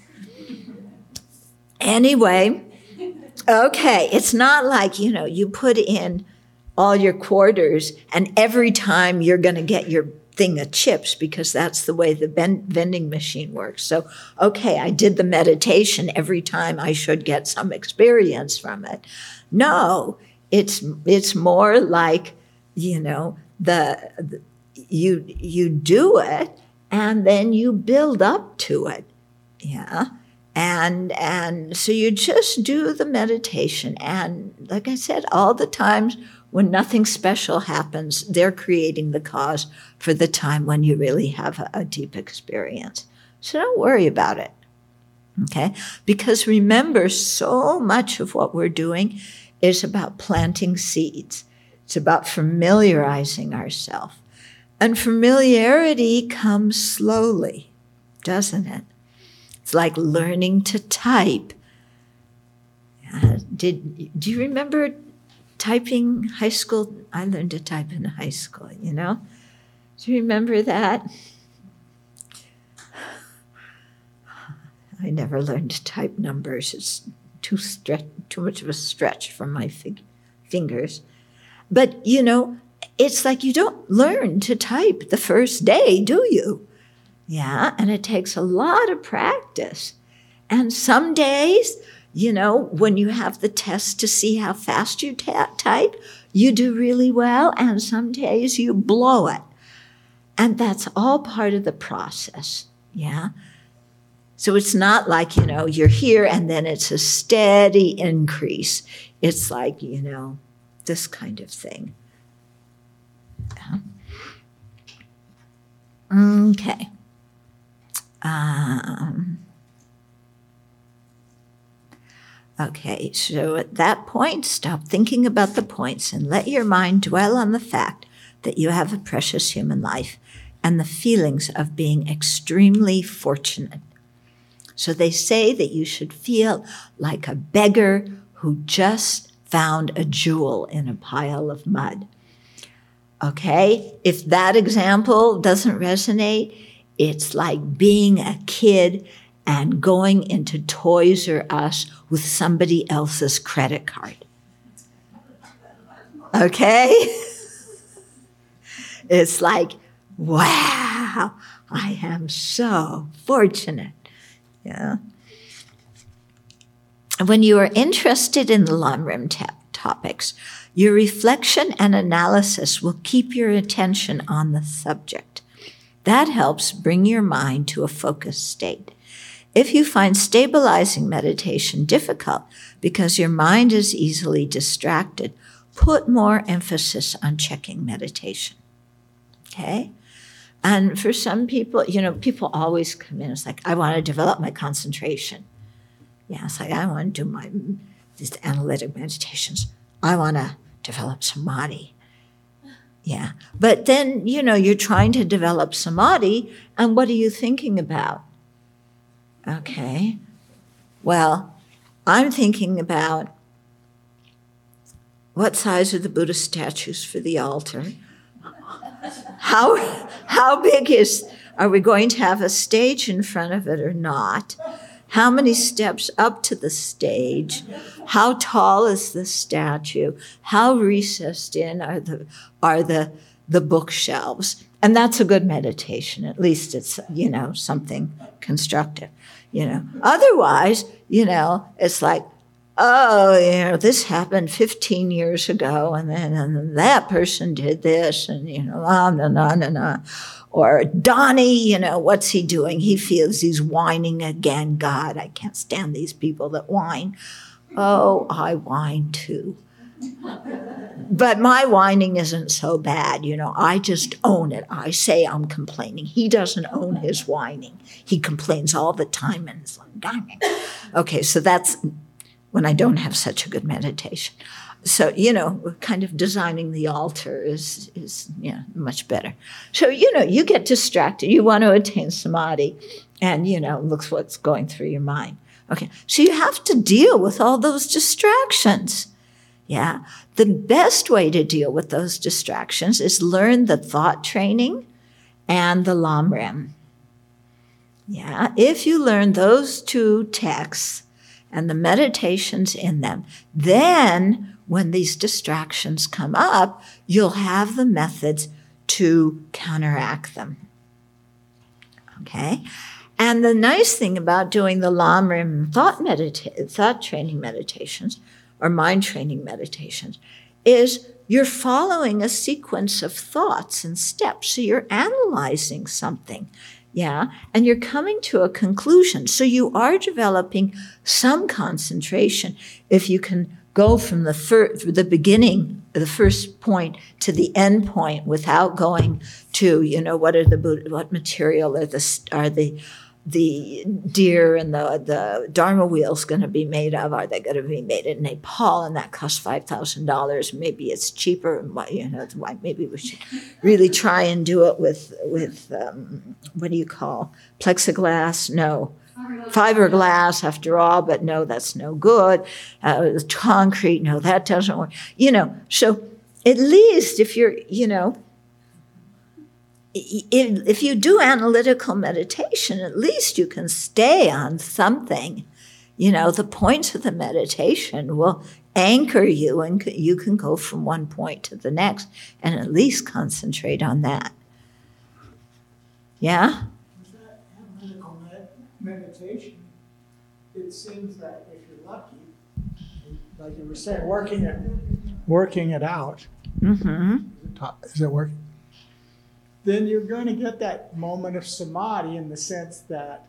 Anyway, okay, it's not like, you know, you put in all your quarters and every time you're going to get your thing of chips because that's the way the ben- vending machine works. So, okay, I did the meditation every time I should get some experience from it. No, it's it's more like, you know, the, the you you do it and then you build up to it. Yeah. And and so you just do the meditation and like I said all the times when nothing special happens, they're creating the cause for the time when you really have a, a deep experience. So don't worry about it. Okay? Because remember, so much of what we're doing is about planting seeds. It's about familiarizing ourselves. And familiarity comes slowly, doesn't it? It's like learning to type. Uh, did do you remember typing high school? I learned to type in high school, you know? Do you remember that? I never learned to type numbers. It's too stretch, too much of a stretch for my fig- fingers. But you know, it's like you don't learn to type the first day, do you? Yeah, and it takes a lot of practice. And some days, you know, when you have the test to see how fast you ta- type, you do really well, and some days you blow it. And that's all part of the process. Yeah. So it's not like, you know, you're here and then it's a steady increase. It's like, you know, this kind of thing. Yeah. Okay. Um, okay, so at that point, stop thinking about the points and let your mind dwell on the fact that you have a precious human life and the feelings of being extremely fortunate. So they say that you should feel like a beggar who just found a jewel in a pile of mud. Okay, if that example doesn't resonate, it's like being a kid and going into Toys R Us with somebody else's credit card. Okay? <laughs> it's like, wow, I am so fortunate. Yeah. When you are interested in the Lamrim ta- topics, your reflection and analysis will keep your attention on the subject. That helps bring your mind to a focused state. If you find stabilizing meditation difficult because your mind is easily distracted, put more emphasis on checking meditation. Okay? And for some people, you know, people always come in. It's like, I want to develop my concentration. Yeah, it's like, I want to do my these analytic meditations. I want to develop samadhi. Yeah. But then, you know, you're trying to develop samadhi, and what are you thinking about? Okay. Well, I'm thinking about what size are the Buddha statues for the altar? How, how big is, are we going to have a stage in front of it or not? How many steps up to the stage? How tall is the statue? How recessed in are the, are the, the bookshelves? And that's a good meditation. At least it's, you know, something constructive, you know. Otherwise, you know, it's like, oh, you know, this happened 15 years ago, and then, and that person did this, and, you know, la, na, na, na, na. Or Donnie, you know, what's he doing? He feels he's whining again. God, I can't stand these people that whine. Oh, I whine too. But my whining isn't so bad, you know. I just own it. I say I'm complaining. He doesn't own his whining. He complains all the time and it's like. Okay, so that's when I don't have such a good meditation. So, you know, kind of designing the altar is, is yeah, much better. So, you know, you get distracted. You want to attain samadhi, and, you know, looks what's going through your mind. Okay, so you have to deal with all those distractions. Yeah, the best way to deal with those distractions is learn the thought training and the Lamrim. Yeah, if you learn those two texts and the meditations in them, then when these distractions come up, you'll have the methods to counteract them. Okay? And the nice thing about doing the Lamrim thought, medita- thought training meditations or mind training meditations is you're following a sequence of thoughts and steps. So you're analyzing something, yeah, and you're coming to a conclusion. So you are developing some concentration if you can go from the fir- the beginning, the first point to the end point without going to, you know, what are the what material are the are the the deer and the the dharma wheels going to be made of? Are they going to be made in Nepal? And that costs five thousand dollars. Maybe it's cheaper. You know, maybe we should really try and do it with with um, what do you call plexiglass? No, fiberglass after all, but no, that's no good. Uh, concrete, no, that doesn't work. You know, so at least if you're, you know, if you do analytical meditation, at least you can stay on something. You know, the points of the meditation will anchor you and you can go from one point to the next and at least concentrate on that. Yeah? With that analytical meditation, it seems that if you're lucky, like you were saying, working it, working it out. Mm-hmm. Is it working? Then you're going to get that moment of samadhi in the sense that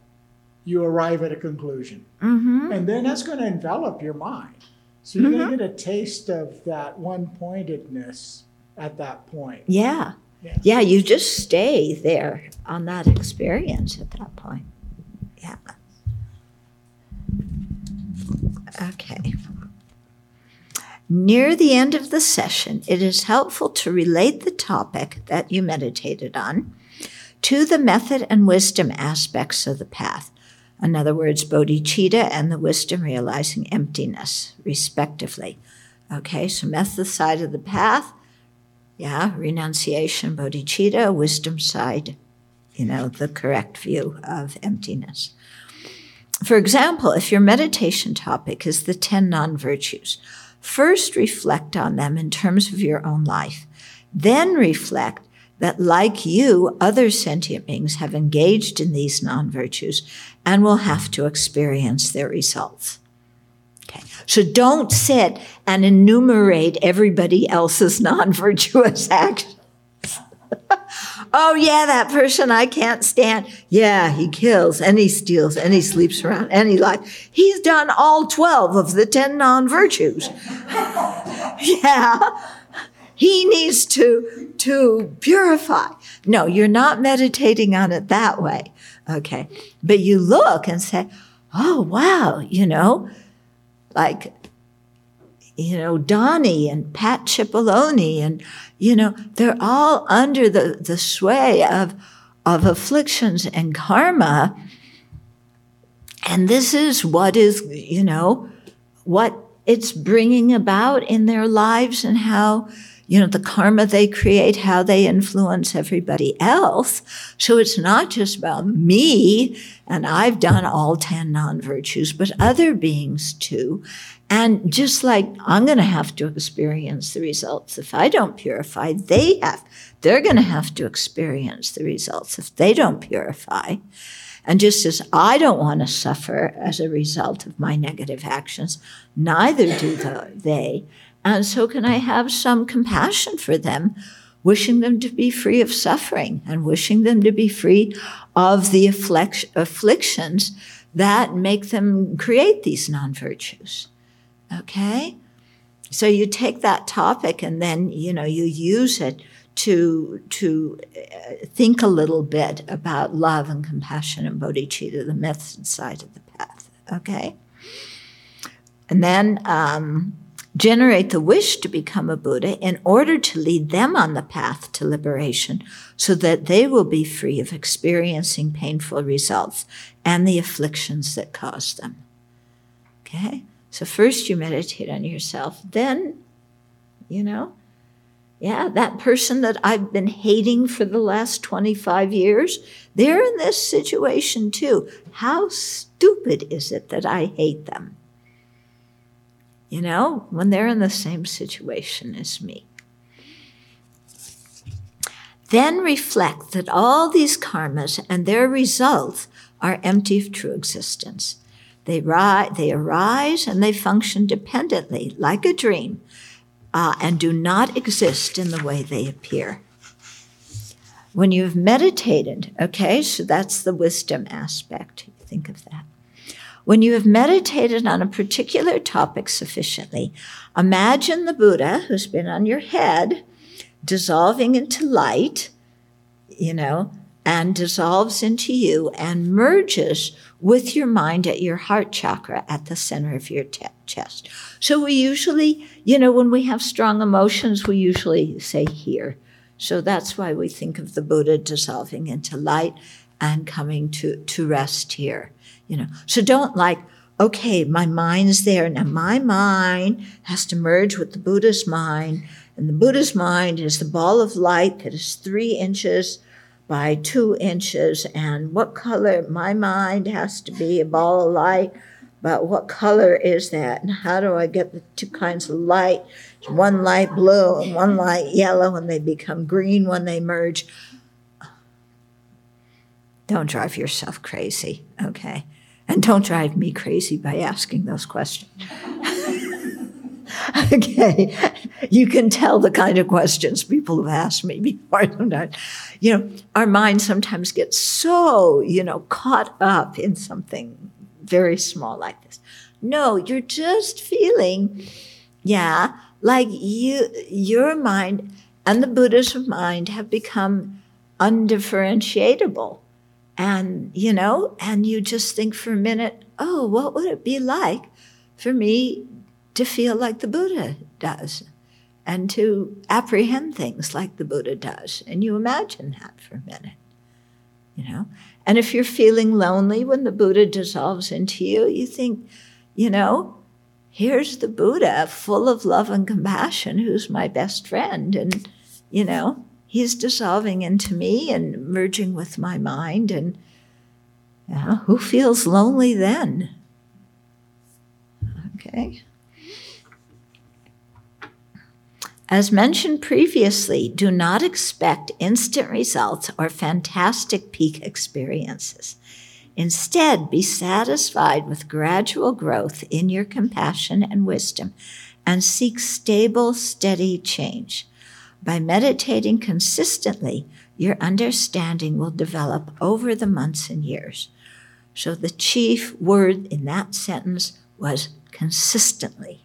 you arrive at a conclusion, Mm-hmm. and then that's going to envelop your mind. So you're Mm-hmm. going to get a taste of that one-pointedness at that point. Yeah. Yeah. Yeah, you just stay there on that experience at that point. Yeah. Okay. Near the end of the session, it is helpful to relate the topic that you meditated on to the method and wisdom aspects of the path. In other words, bodhicitta and the wisdom realizing emptiness, respectively. Okay, so method side of the path, yeah, renunciation, bodhicitta, wisdom side, you know, the correct view of emptiness. For example, if your meditation topic is the 10 non virtues, first reflect on them in terms of your own life. Then reflect that, like you, other sentient beings have engaged in these non virtues and will have to experience their results. Okay. So don't sit and enumerate everybody else's <laughs> non virtuous actions. <laughs> oh, yeah, that person I can't stand. Yeah, he kills and he steals and he sleeps around and he lies. He's done all 12 of the 10 non virtues. <laughs> yeah. he needs to, to purify. No, you're not meditating on it that way. Okay. But you look and say, oh, wow, you know, like, you know, Donnie and Pat Cipollone and, you know, they're all under the, the sway of, of afflictions and karma. And this is what is, you know, what it's bringing about in their lives and how, you know, the karma they create, how they influence everybody else. So it's not just about me and I've done all 10 non virtues, but other beings too. And just like I'm going to have to experience the results if I don't purify, they have, they're going to have to experience the results if they don't purify. And just as I don't want to suffer as a result of my negative actions, neither do they. And so, can I have some compassion for them, wishing them to be free of suffering and wishing them to be free of the afflictions that make them create these non virtues? Okay? So, you take that topic and then, you know, you use it to to uh, think a little bit about love and compassion and bodhicitta, the method side of the path. Okay, and then um, generate the wish to become a Buddha in order to lead them on the path to liberation, so that they will be free of experiencing painful results and the afflictions that cause them. Okay, so first you meditate on yourself, then, you know yeah, that person that I've been hating for the last 25 years, they're in this situation too. How stupid is it that I hate them? You know, when they're in the same situation as me. Then reflect that all these karmas and their results are empty of true existence. They, ri- they arise and they function dependently, like a dream, uh, and do not exist in the way they appear. When you've meditated, okay, so that's the wisdom aspect. Think of that. When you have meditated on a particular topic sufficiently, imagine the Buddha who's been on your head dissolving into light, you know, and dissolves into you and merges with your mind at your heart chakra at the center of your te- chest. So we usually, you know, when we have strong emotions, we usually say here. So that's why we think of the Buddha dissolving into light and coming to, to rest here, you know. So don't like, okay, my mind's there. Now my mind has to merge with the Buddha's mind. And the Buddha's mind is the ball of light that is three inches by two inches. And what color? My mind has to be a ball of light. But what color is that? And how do I get the two kinds of light? One light blue and one light yellow, and they become green when they merge. Don't drive yourself crazy, okay? And don't drive me crazy by asking those questions. <laughs> okay, you can tell the kind of questions people have asked me before. <laughs> Sometimes, you know, our mind sometimes gets so, you know, caught up in something very small like this. No, you're just feeling, yeah, like you, your mind and the Buddha's mind have become undifferentiatable. And, you know, and you just think for a minute, oh, what would it be like for me to feel like the Buddha does and to apprehend things like the Buddha does. And you imagine that for a minute, you know? And if you're feeling lonely when the Buddha dissolves into you, you think, you know, here's the Buddha full of love and compassion who's my best friend. And, you know, he's dissolving into me and merging with my mind. And yeah, who feels lonely then? Okay. As mentioned previously, do not expect instant results or fantastic peak experiences. Instead, be satisfied with gradual growth in your compassion and wisdom and seek stable, steady change. By meditating consistently, your understanding will develop over the months and years. So the chief word in that sentence was consistently.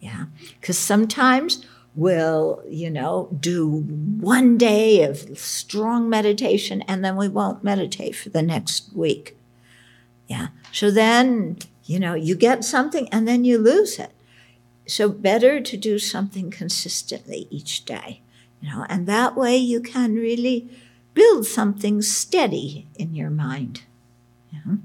Yeah. Because sometimes we'll, you know, do one day of strong meditation and then we won't meditate for the next week. Yeah. So then, you know, you get something and then you lose it. So better to do something consistently each day, you know, and that way you can really build something steady in your mind. Yeah.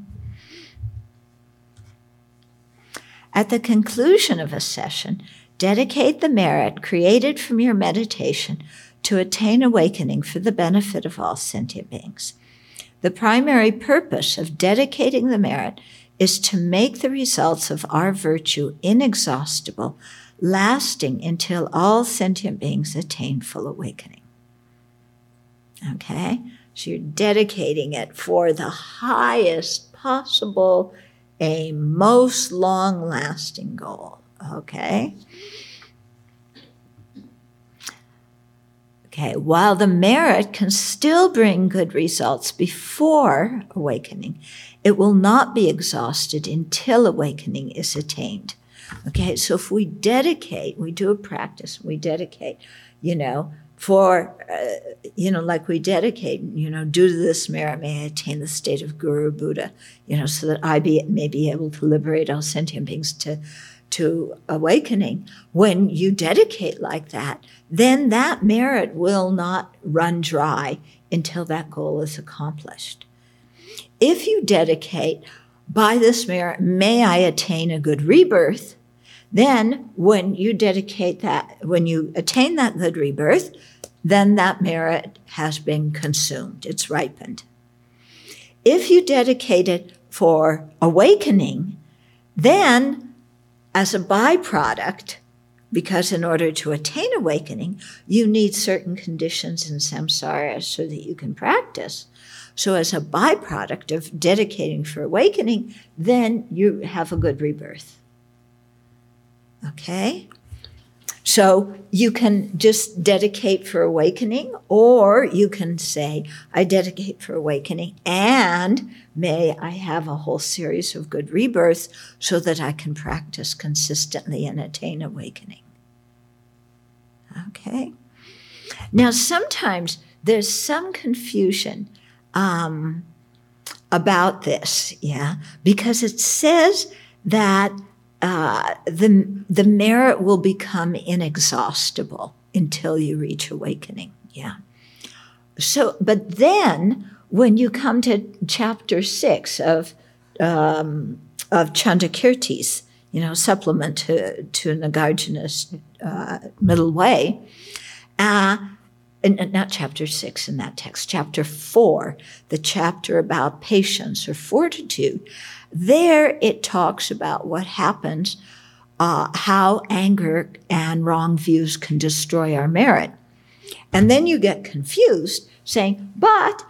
At the conclusion of a session, dedicate the merit created from your meditation to attain awakening for the benefit of all sentient beings. The primary purpose of dedicating the merit is to make the results of our virtue inexhaustible, lasting until all sentient beings attain full awakening. Okay? So you're dedicating it for the highest possible aim, most long lasting goal. Okay? Okay, while the merit can still bring good results before awakening, it will not be exhausted until awakening is attained. Okay, so if we dedicate, we do a practice, we dedicate, you know, for, uh, you know, like we dedicate, you know, due to this merit, may I attain the state of Guru Buddha, you know, so that I be, may be able to liberate all sentient beings to, to awakening. When you dedicate like that, then that merit will not run dry until that goal is accomplished. If you dedicate, by this merit, may I attain a good rebirth, then when you dedicate that, when you attain that good rebirth, then that merit has been consumed, it's ripened. If you dedicate it for awakening, then as a byproduct, because in order to attain awakening, you need certain conditions in samsara so that you can practice. So, as a byproduct of dedicating for awakening, then you have a good rebirth. Okay? So you can just dedicate for awakening, or you can say, I dedicate for awakening, and may I have a whole series of good rebirths so that I can practice consistently and attain awakening. Okay? Now, sometimes there's some confusion um, about this, yeah, because it says that uh, the, the merit will become inexhaustible until you reach awakening. Yeah. So, but then when you come to chapter six of um, of Chandrakirti's, you know, supplement to to Nagarjuna's uh, middle way, uh, and not chapter six in that text, chapter four, the chapter about patience or fortitude. There it talks about what happens, uh, how anger and wrong views can destroy our merit. And then you get confused saying, but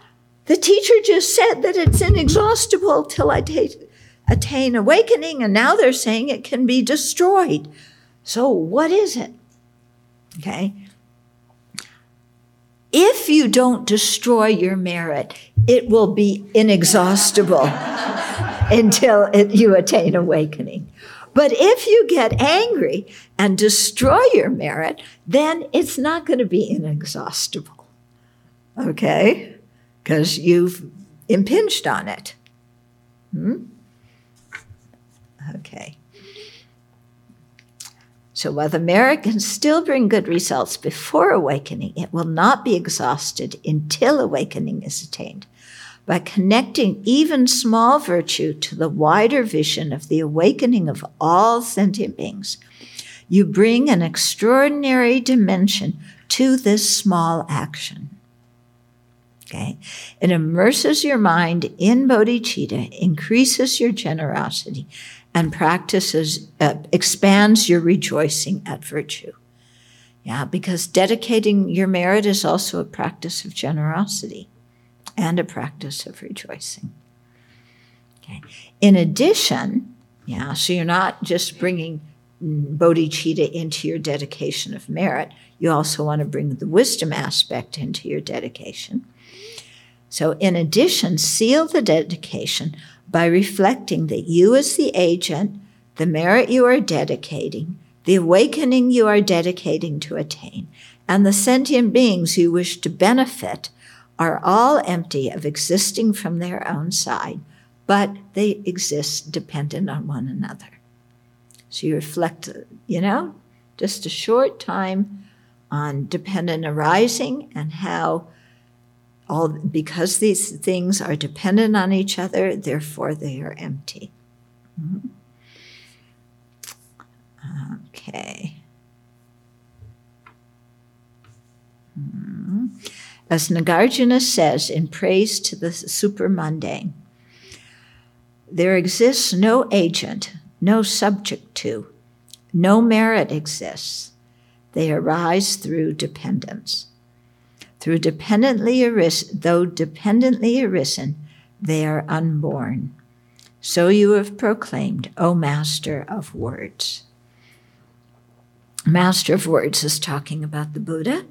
the teacher just said that it's inexhaustible till I t- attain awakening, and now they're saying it can be destroyed. So, what is it? Okay. If you don't destroy your merit, it will be inexhaustible. <laughs> until it, you attain awakening. But if you get angry and destroy your merit, then it's not going to be inexhaustible. Okay? Because you've impinged on it. Hmm? Okay. So while the merit can still bring good results before awakening, it will not be exhausted until awakening is attained by connecting even small virtue to the wider vision of the awakening of all sentient beings, you bring an extraordinary dimension to this small action. Okay? It immerses your mind in bodhicitta, increases your generosity, and practices, uh, expands your rejoicing at virtue. Yeah, because dedicating your merit is also a practice of generosity and a practice of rejoicing. Okay. In addition, yeah, so you're not just bringing bodhicitta into your dedication of merit, you also want to bring the wisdom aspect into your dedication. So, in addition, seal the dedication by reflecting that you, as the agent, the merit you are dedicating, the awakening you are dedicating to attain, and the sentient beings you wish to benefit are all empty of existing from their own side, but they exist dependent on one another. So you reflect, you know, just a short time on dependent arising and how all because these things are dependent on each other, therefore they are empty. Mhm. Okay. Mhm. As Nagarjuna says in praise to the supramundane, there exists no agent, no subject to, no merit exists. They arise through dependence. Through dependently arisen, though dependently arisen, they are unborn. So you have proclaimed, O Master of Words. Master of Words is talking about the Buddha.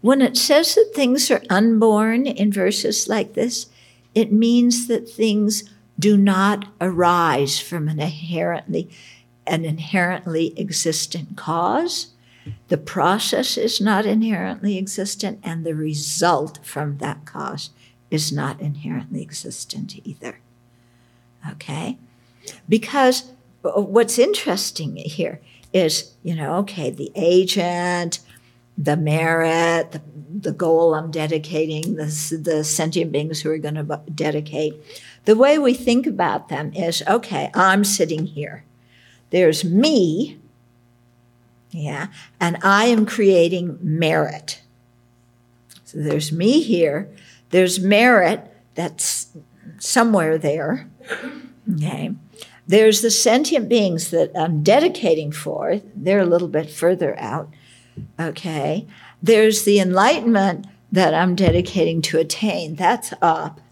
When it says that things are unborn in verses like this, it means that things do not arise from an inherently an inherently existent cause. The process is not inherently existent, and the result from that cause is not inherently existent either. Okay? Because what's interesting here is, you know, okay, the agent, the merit, the, the goal I'm dedicating, the, the sentient beings who are going to dedicate. The way we think about them is okay, I'm sitting here. There's me, yeah, and I am creating merit. So there's me here, there's merit that's somewhere there, okay. There's the sentient beings that I'm dedicating for, they're a little bit further out, okay. There's the enlightenment that I'm dedicating to attain, that's up. <laughs>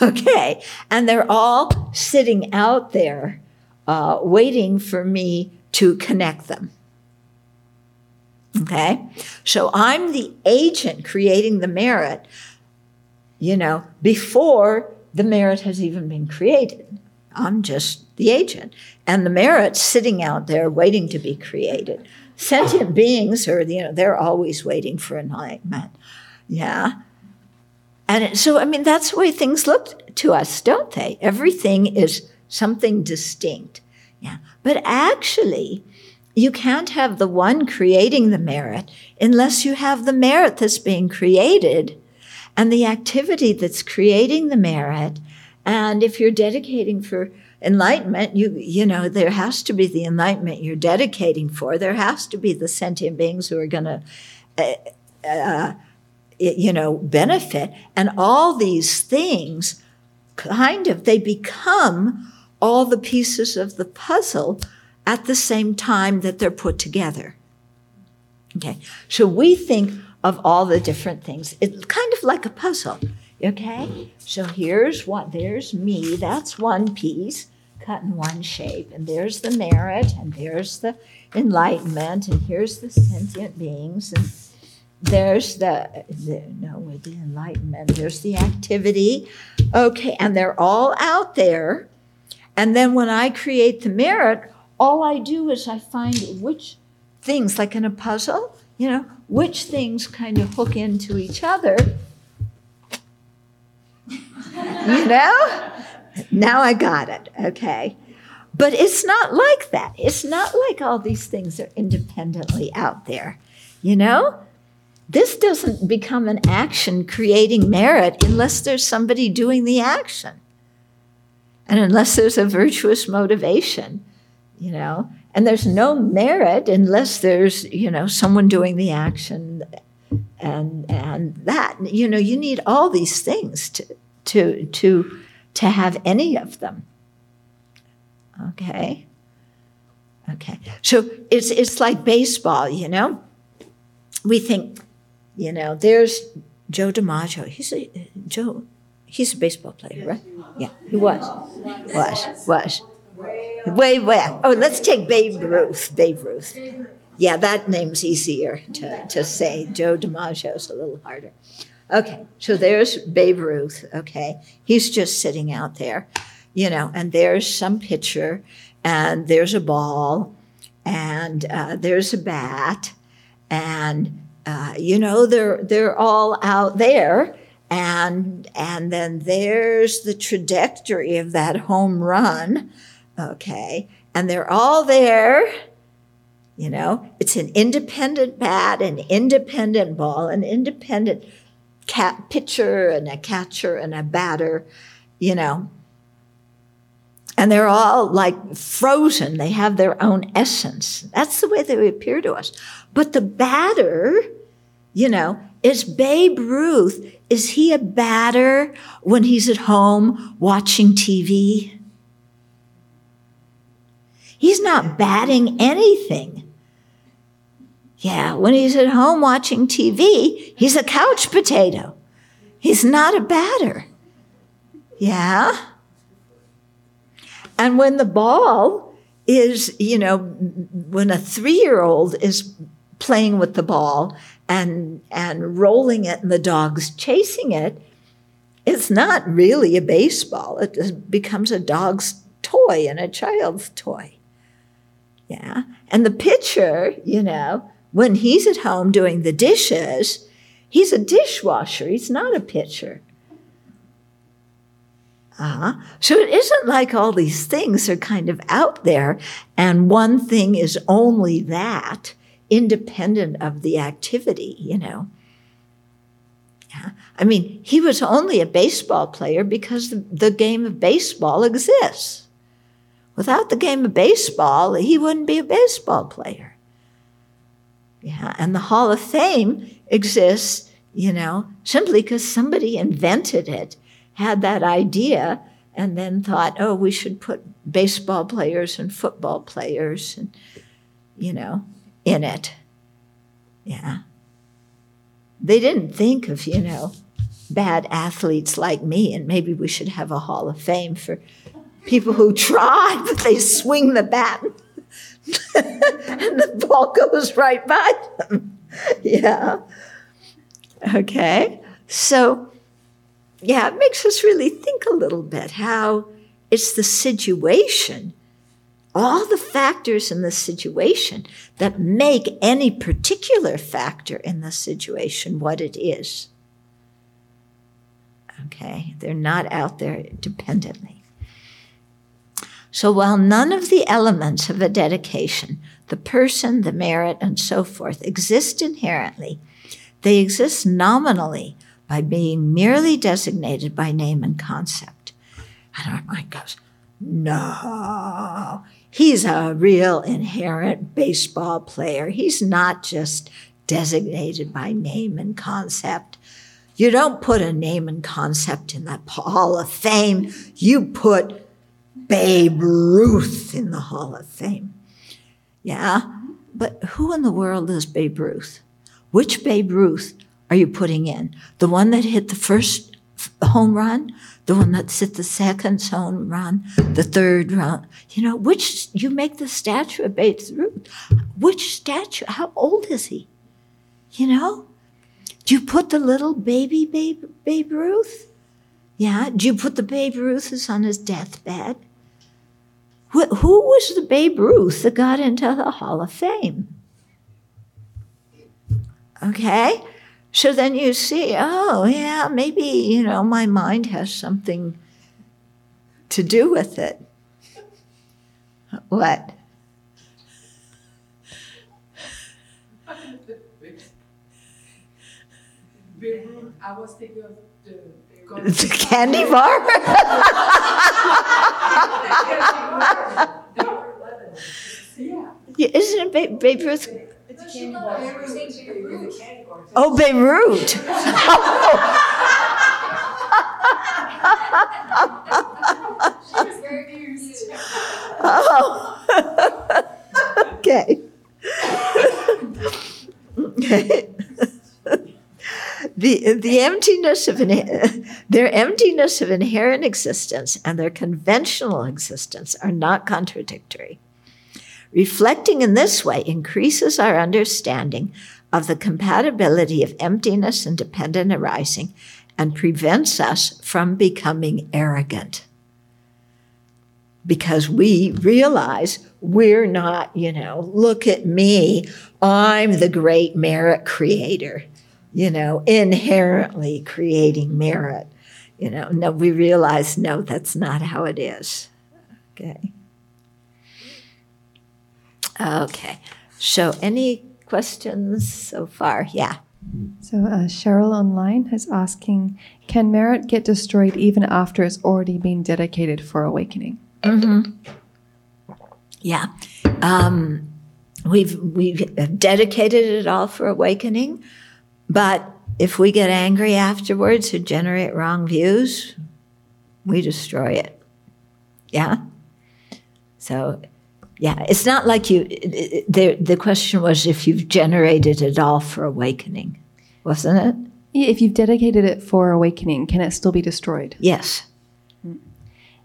Okay, and they're all sitting out there uh, waiting for me to connect them. Okay, so I'm the agent creating the merit, you know, before the merit has even been created. I'm just the agent. And the merit's sitting out there waiting to be created. Sentient beings are, you know, they're always waiting for enlightenment. Yeah. And so, I mean, that's the way things look to us, don't they? Everything is something distinct. Yeah. But actually, you can't have the one creating the merit unless you have the merit that's being created and the activity that's creating the merit. And if you're dedicating for enlightenment, you you know there has to be the enlightenment you're dedicating for. There has to be the sentient beings who are going to. Uh, uh, you know, benefit. And all these things kind of, they become all the pieces of the puzzle at the same time that they're put together. Okay. So we think of all the different things. It's kind of like a puzzle. Okay. So here's what, there's me. That's one piece cut in one shape. And there's the merit, and there's the enlightenment, and here's the sentient beings. And there's the, the no with the enlightenment there's the activity okay and they're all out there and then when i create the merit all i do is i find which things like in a puzzle you know which things kind of hook into each other <laughs> you know now i got it. Okay. But it's not like that. It's not like all these things are independently out there. You know? This doesn't become an action creating merit unless there's somebody doing the action. And unless there's a virtuous motivation, you know, and there's no merit unless there's, you know, someone doing the action and and that. You know, you need all these things to to to to have any of them. Okay. Okay. So it's it's like baseball, you know. We think you know, there's Joe DiMaggio. He's a Joe. He's a baseball player, right? Yeah, he was. Was was. Way back. Oh, let's take Babe Ruth. Babe Ruth. Yeah, that name's easier to, to say. Joe DiMaggio's a little harder. Okay, so there's Babe Ruth. Okay, he's just sitting out there, you know, and there's some pitcher, and there's a ball, and uh, there's a bat, and uh, you know they're they're all out there, and and then there's the trajectory of that home run, okay, and they're all there. You know, it's an independent bat, an independent ball, an independent cat pitcher, and a catcher, and a batter. You know, and they're all like frozen. They have their own essence. That's the way they appear to us. But the batter, you know, is Babe Ruth. Is he a batter when he's at home watching TV? He's not batting anything. Yeah, when he's at home watching TV, he's a couch potato. He's not a batter. Yeah? And when the ball is, you know, when a three year old is playing with the ball and, and rolling it and the dog's chasing it, it's not really a baseball. It becomes a dog's toy and a child's toy. Yeah. And the pitcher, you know, when he's at home doing the dishes, he's a dishwasher. He's not a pitcher. Uh-huh. So it isn't like all these things are kind of out there and one thing is only that, independent of the activity, you know. Yeah. I mean, he was only a baseball player because the, the game of baseball exists. Without the game of baseball, he wouldn't be a baseball player. Yeah, and the Hall of Fame exists, you know, simply because somebody invented it had that idea and then thought, oh, we should put baseball players and football players and, you know, in it. Yeah. They didn't think of, you know, bad athletes like me, and maybe we should have a Hall of Fame for people who <laughs> try, but they swing the bat <laughs> and the ball goes right by them. yeah. Okay. So, yeah, it makes us really think a little bit how it's the situation, all the factors in the situation that make any particular factor in the situation what it is. Okay, they're not out there dependently. So while none of the elements of a dedication, the person, the merit, and so forth, exist inherently, they exist nominally by being merely designated by name and concept. And our mind goes, no, he's a real inherent baseball player. He's not just designated by name and concept. You don't put a name and concept in the Hall of Fame. You put Babe Ruth in the Hall of Fame. Yeah, but who in the world is Babe Ruth? Which Babe Ruth are you putting in? The one that hit the first home run? The one that's hit the second home run? The third run? You know, which, you make the statue of Babe Ruth. Which statue? How old is he? You know? Do you put the little baby Babe, Babe Ruth? Yeah. Do you put the Babe Ruth who's on his deathbed? Wh- who was the Babe Ruth that got into the Hall of Fame? Okay. So then you see, oh, yeah, maybe, you know, my mind has something to do with it. What? I was thinking of the. The candy bar? <laughs> <laughs> Yeah, Isn't it Babe, Babe Ruth? Oh, Beirut. <laughs> oh. <laughs> okay. <laughs> okay. The, the emptiness of their emptiness of inherent existence and their conventional existence are not contradictory. Reflecting in this way increases our understanding of the compatibility of emptiness and dependent arising and prevents us from becoming arrogant. Because we realize we're not, you know, look at me, I'm the great merit creator, you know, inherently creating merit. You know, no, we realize, no, that's not how it is. Okay. Okay. So, any questions so far? Yeah. So uh, Cheryl online is asking, can merit get destroyed even after it's already been dedicated for awakening? Mm-hmm. Yeah. Um, we've we've dedicated it all for awakening, but if we get angry afterwards or generate wrong views, we destroy it. Yeah. So, yeah, it's not like you. it- it- The the question was if you've generated it all for awakening, wasn't it? Yeah, If you've dedicated it for awakening, can it still be destroyed? Yes. Hmm.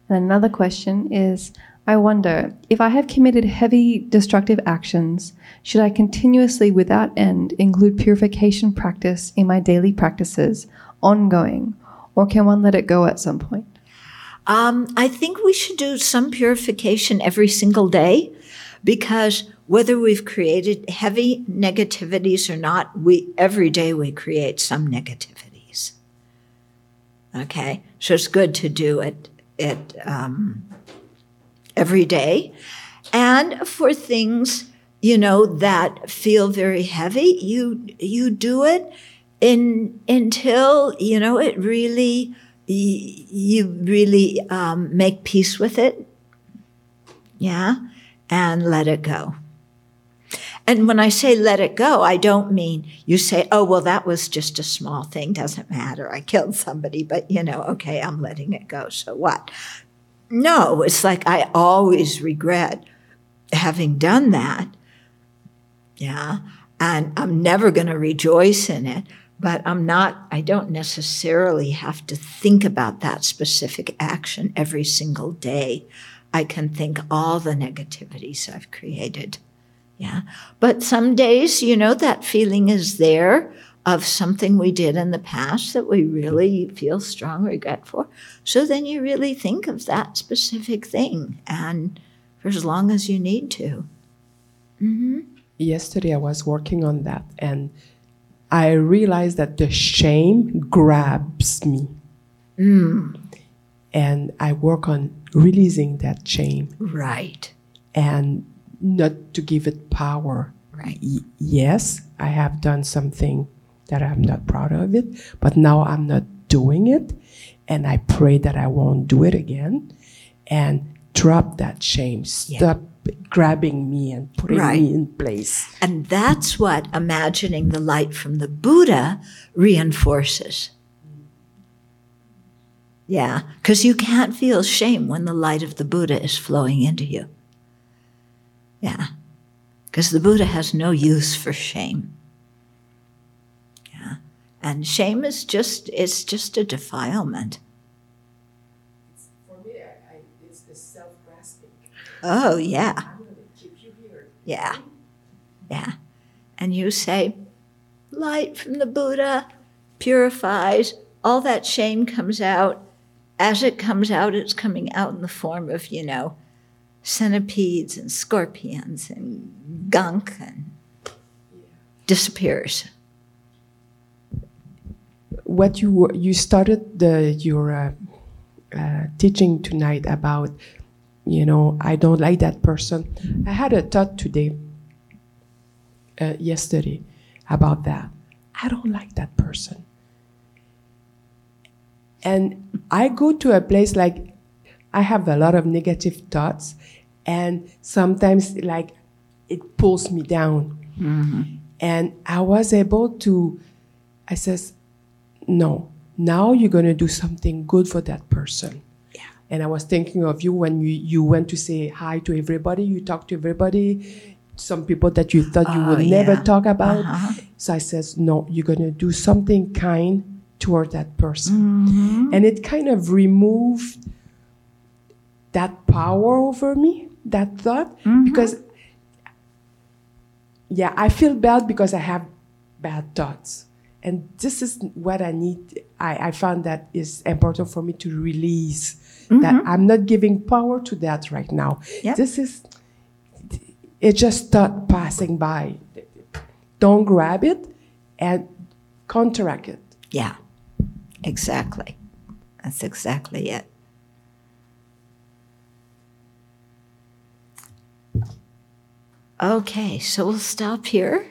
And another question is I wonder if I have committed heavy destructive actions, should I continuously, without end, include purification practice in my daily practices, ongoing, or can one let it go at some point? Um, I think we should do some purification every single day because whether we've created heavy negativities or not, we every day we create some negativities. Okay, so it's good to do it it um, every day, and for things you know that feel very heavy, you you do it in until you know it really you really um, make peace with it, yeah, and let it go. And when I say let it go, I don't mean you say, oh, well, that was just a small thing, doesn't matter. I killed somebody, but you know, okay, I'm letting it go. So what? No, it's like I always regret having done that. Yeah. And I'm never going to rejoice in it, but I'm not, I don't necessarily have to think about that specific action every single day. I can think all the negativities I've created. Yeah. But some days, you know, that feeling is there of something we did in the past that we mm-hmm. really feel strong regret for. So then you really think of that specific thing and for as long as you need to. Mm-hmm. yesterday I was working on that and I realized that the shame grabs me. Mm. And I work on releasing that shame Right. and not to give it power. Right. Y- yes, I have done something that I'm not proud of it, but now I'm not doing it. And I pray that I won't do it again and drop that shame. Stop grabbing me and putting Right. me in place. And that's what imagining the light from the Buddha reinforces. Yeah, because you can't feel shame when the light of the Buddha is flowing into you. Yeah, because the Buddha has no use for shame. And shame is just it's just a defilement. For me, I, I, it's the self-grasping. Oh yeah. I'm gonna keep you here. Yeah. Yeah. And you say, light from the Buddha purifies, all that shame comes out. As it comes out, it's coming out in the form of, you know, centipedes and scorpions and gunk and disappears. What you you started the your uh, uh, teaching tonight about you know I don't like that person. I had a thought today, uh, yesterday, about that. I don't like that person, and I go to a place like I have a lot of negative thoughts, and sometimes like it pulls me down, and I was able to. I says, no, now you're going to do something good for that person. Yeah. And I was thinking of you when you, you went to say hi to everybody, you talked to everybody, some people that you thought you Oh, would never talk about. Uh-huh. So I says, no, you're going to do something kind toward that person. Mm-hmm. And it kind of removed that power over me, that thought, Mm-hmm. because yeah, I feel bad because I have bad thoughts and this is what I need. I, I found that is important for me to release mm-hmm. that I'm not giving power to that right now. Yep. This is it just start passing by. Don't grab it and counteract it. Yeah, exactly. That's exactly it. Okay, so we'll stop here.